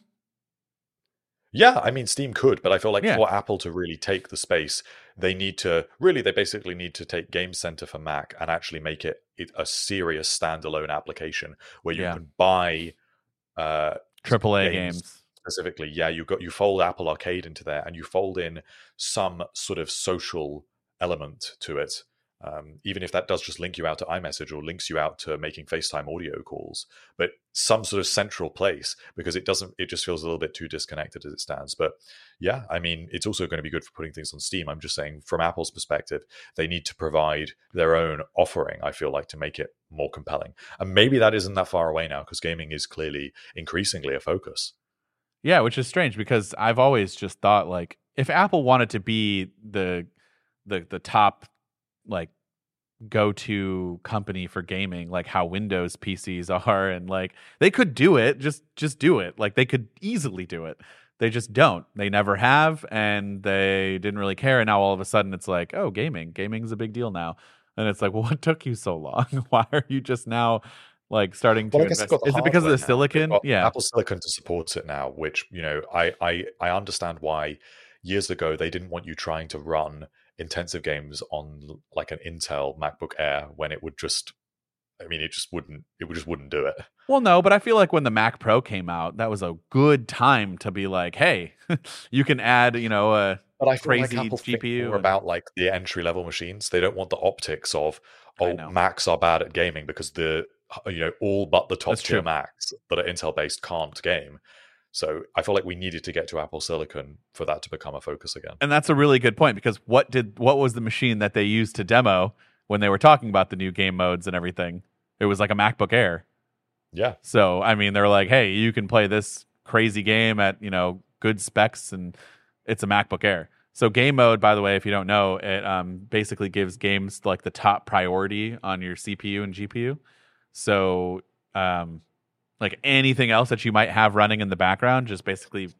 Speaker 2: Yeah, I mean, Steam could, but I feel like
Speaker 1: Yeah.
Speaker 2: for Apple to really take the space, they need to really, they basically need to take Game Center for Mac and actually make it, it a serious standalone application where you
Speaker 1: Yeah.
Speaker 2: can buy uh,
Speaker 1: triple a
Speaker 2: games.
Speaker 1: games
Speaker 2: specifically. Yeah, you got you fold Apple Arcade into there, and you fold in some sort of social element to it. Um, even if that does just link you out to iMessage or links you out to making FaceTime audio calls, but some sort of central place because it doesn't, it just feels a little bit too disconnected as it stands. But yeah, I mean, it's also going to be good for putting things on Steam. I'm just saying, from Apple's perspective, they need to provide their own offering, I feel like, to make it more compelling. And maybe that isn't that far away now because gaming is clearly increasingly a focus.
Speaker 1: Yeah, which is strange because I've always just thought like if Apple wanted to be the the the top like go to company for gaming, like how Windows PCs [laughs] are, and like they could do it, just just do it. Like they could easily do it. They just don't. They never have, and they didn't really care. And now all of a sudden it's like, oh, gaming, gaming's a big deal now. And it's like, well, [laughs] what took you so long? [laughs] Why are you just now like starting to
Speaker 2: Well, guess
Speaker 1: invest?
Speaker 2: they've got the
Speaker 1: Is it because of the
Speaker 2: now.
Speaker 1: Silicon? Yeah.
Speaker 2: Apple Silicon to support it now, which you know, I I I understand why years ago they didn't want you trying to run intensive games on like an Intel MacBook Air when it would just, I mean, it just wouldn't, it would just wouldn't do it.
Speaker 1: Well, no, but I feel like when the Mac Pro came out, that was a good time to be like, hey, [laughs] you can add, you know, uh,
Speaker 2: But I
Speaker 1: Crazy
Speaker 2: like
Speaker 1: GPU
Speaker 2: more
Speaker 1: and-
Speaker 2: about like the entry level machines. They don't want the optics of oh. Macs are bad at gaming because the you know all but the top
Speaker 1: That's
Speaker 2: tier
Speaker 1: true.
Speaker 2: Macs that are Intel based can't game. So I feel like we needed to get to Apple Silicon for that to become a focus again.
Speaker 1: and that's a really good point because what did what was the machine that they used to demo when they were talking about the new game modes and everything? It was like a MacBook Air.
Speaker 2: Yeah,
Speaker 1: So I mean, they're like, hey, you can play this crazy game at you know good specs, and it's a MacBook Air. So game mode, by the way, if you don't know, it um, basically gives games like the top priority on your CPU and GPU. So um, like anything else that you might have running in the background, just basically.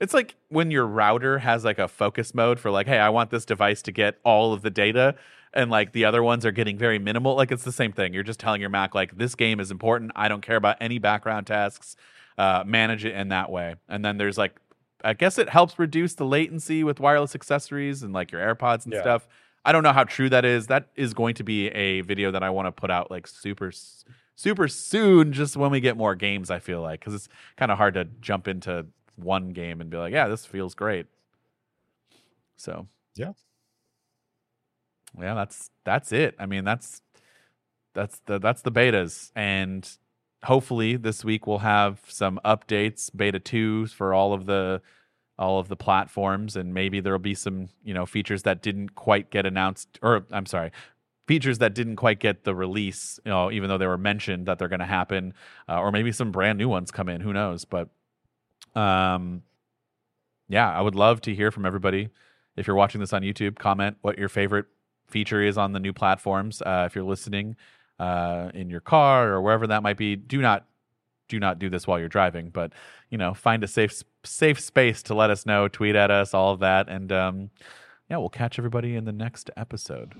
Speaker 1: It's like when your router has like a focus mode for like, hey, I want this device to get all of the data, and like the other ones are getting very minimal. Like it's the same thing. You're just telling your Mac like this game is important. I don't care about any background tasks. Uh, manage it in that way. And then there's like, I guess it helps reduce the latency with wireless accessories and like your AirPods and
Speaker 2: Yeah.
Speaker 1: stuff. I don't know how true that is. That is going to be a video that I want to put out like super, super soon, just when we get more games. I feel like because it's kind of hard to jump into one game and be like, yeah, this feels great. So
Speaker 2: Yeah.
Speaker 1: yeah, that's that's it. I mean, that's that's the that's the betas, and hopefully this week we'll have some updates, beta twos for all of the all of the platforms, and maybe there'll be some you know features that didn't quite get announced, or I'm sorry. Features that didn't quite get the release, you know, even though they were mentioned that they're going to happen, uh, or maybe some brand new ones come in. Who knows? But, um, yeah, I would love to hear from everybody. If you're watching this on YouTube, comment what your favorite feature is on the new platforms. Uh, if you're listening uh, in your car or wherever that might be, do not do not do this while you're driving, but you know, find a safe safe space to let us know, tweet at us, all of that, and um, yeah, we'll catch everybody in the next episode.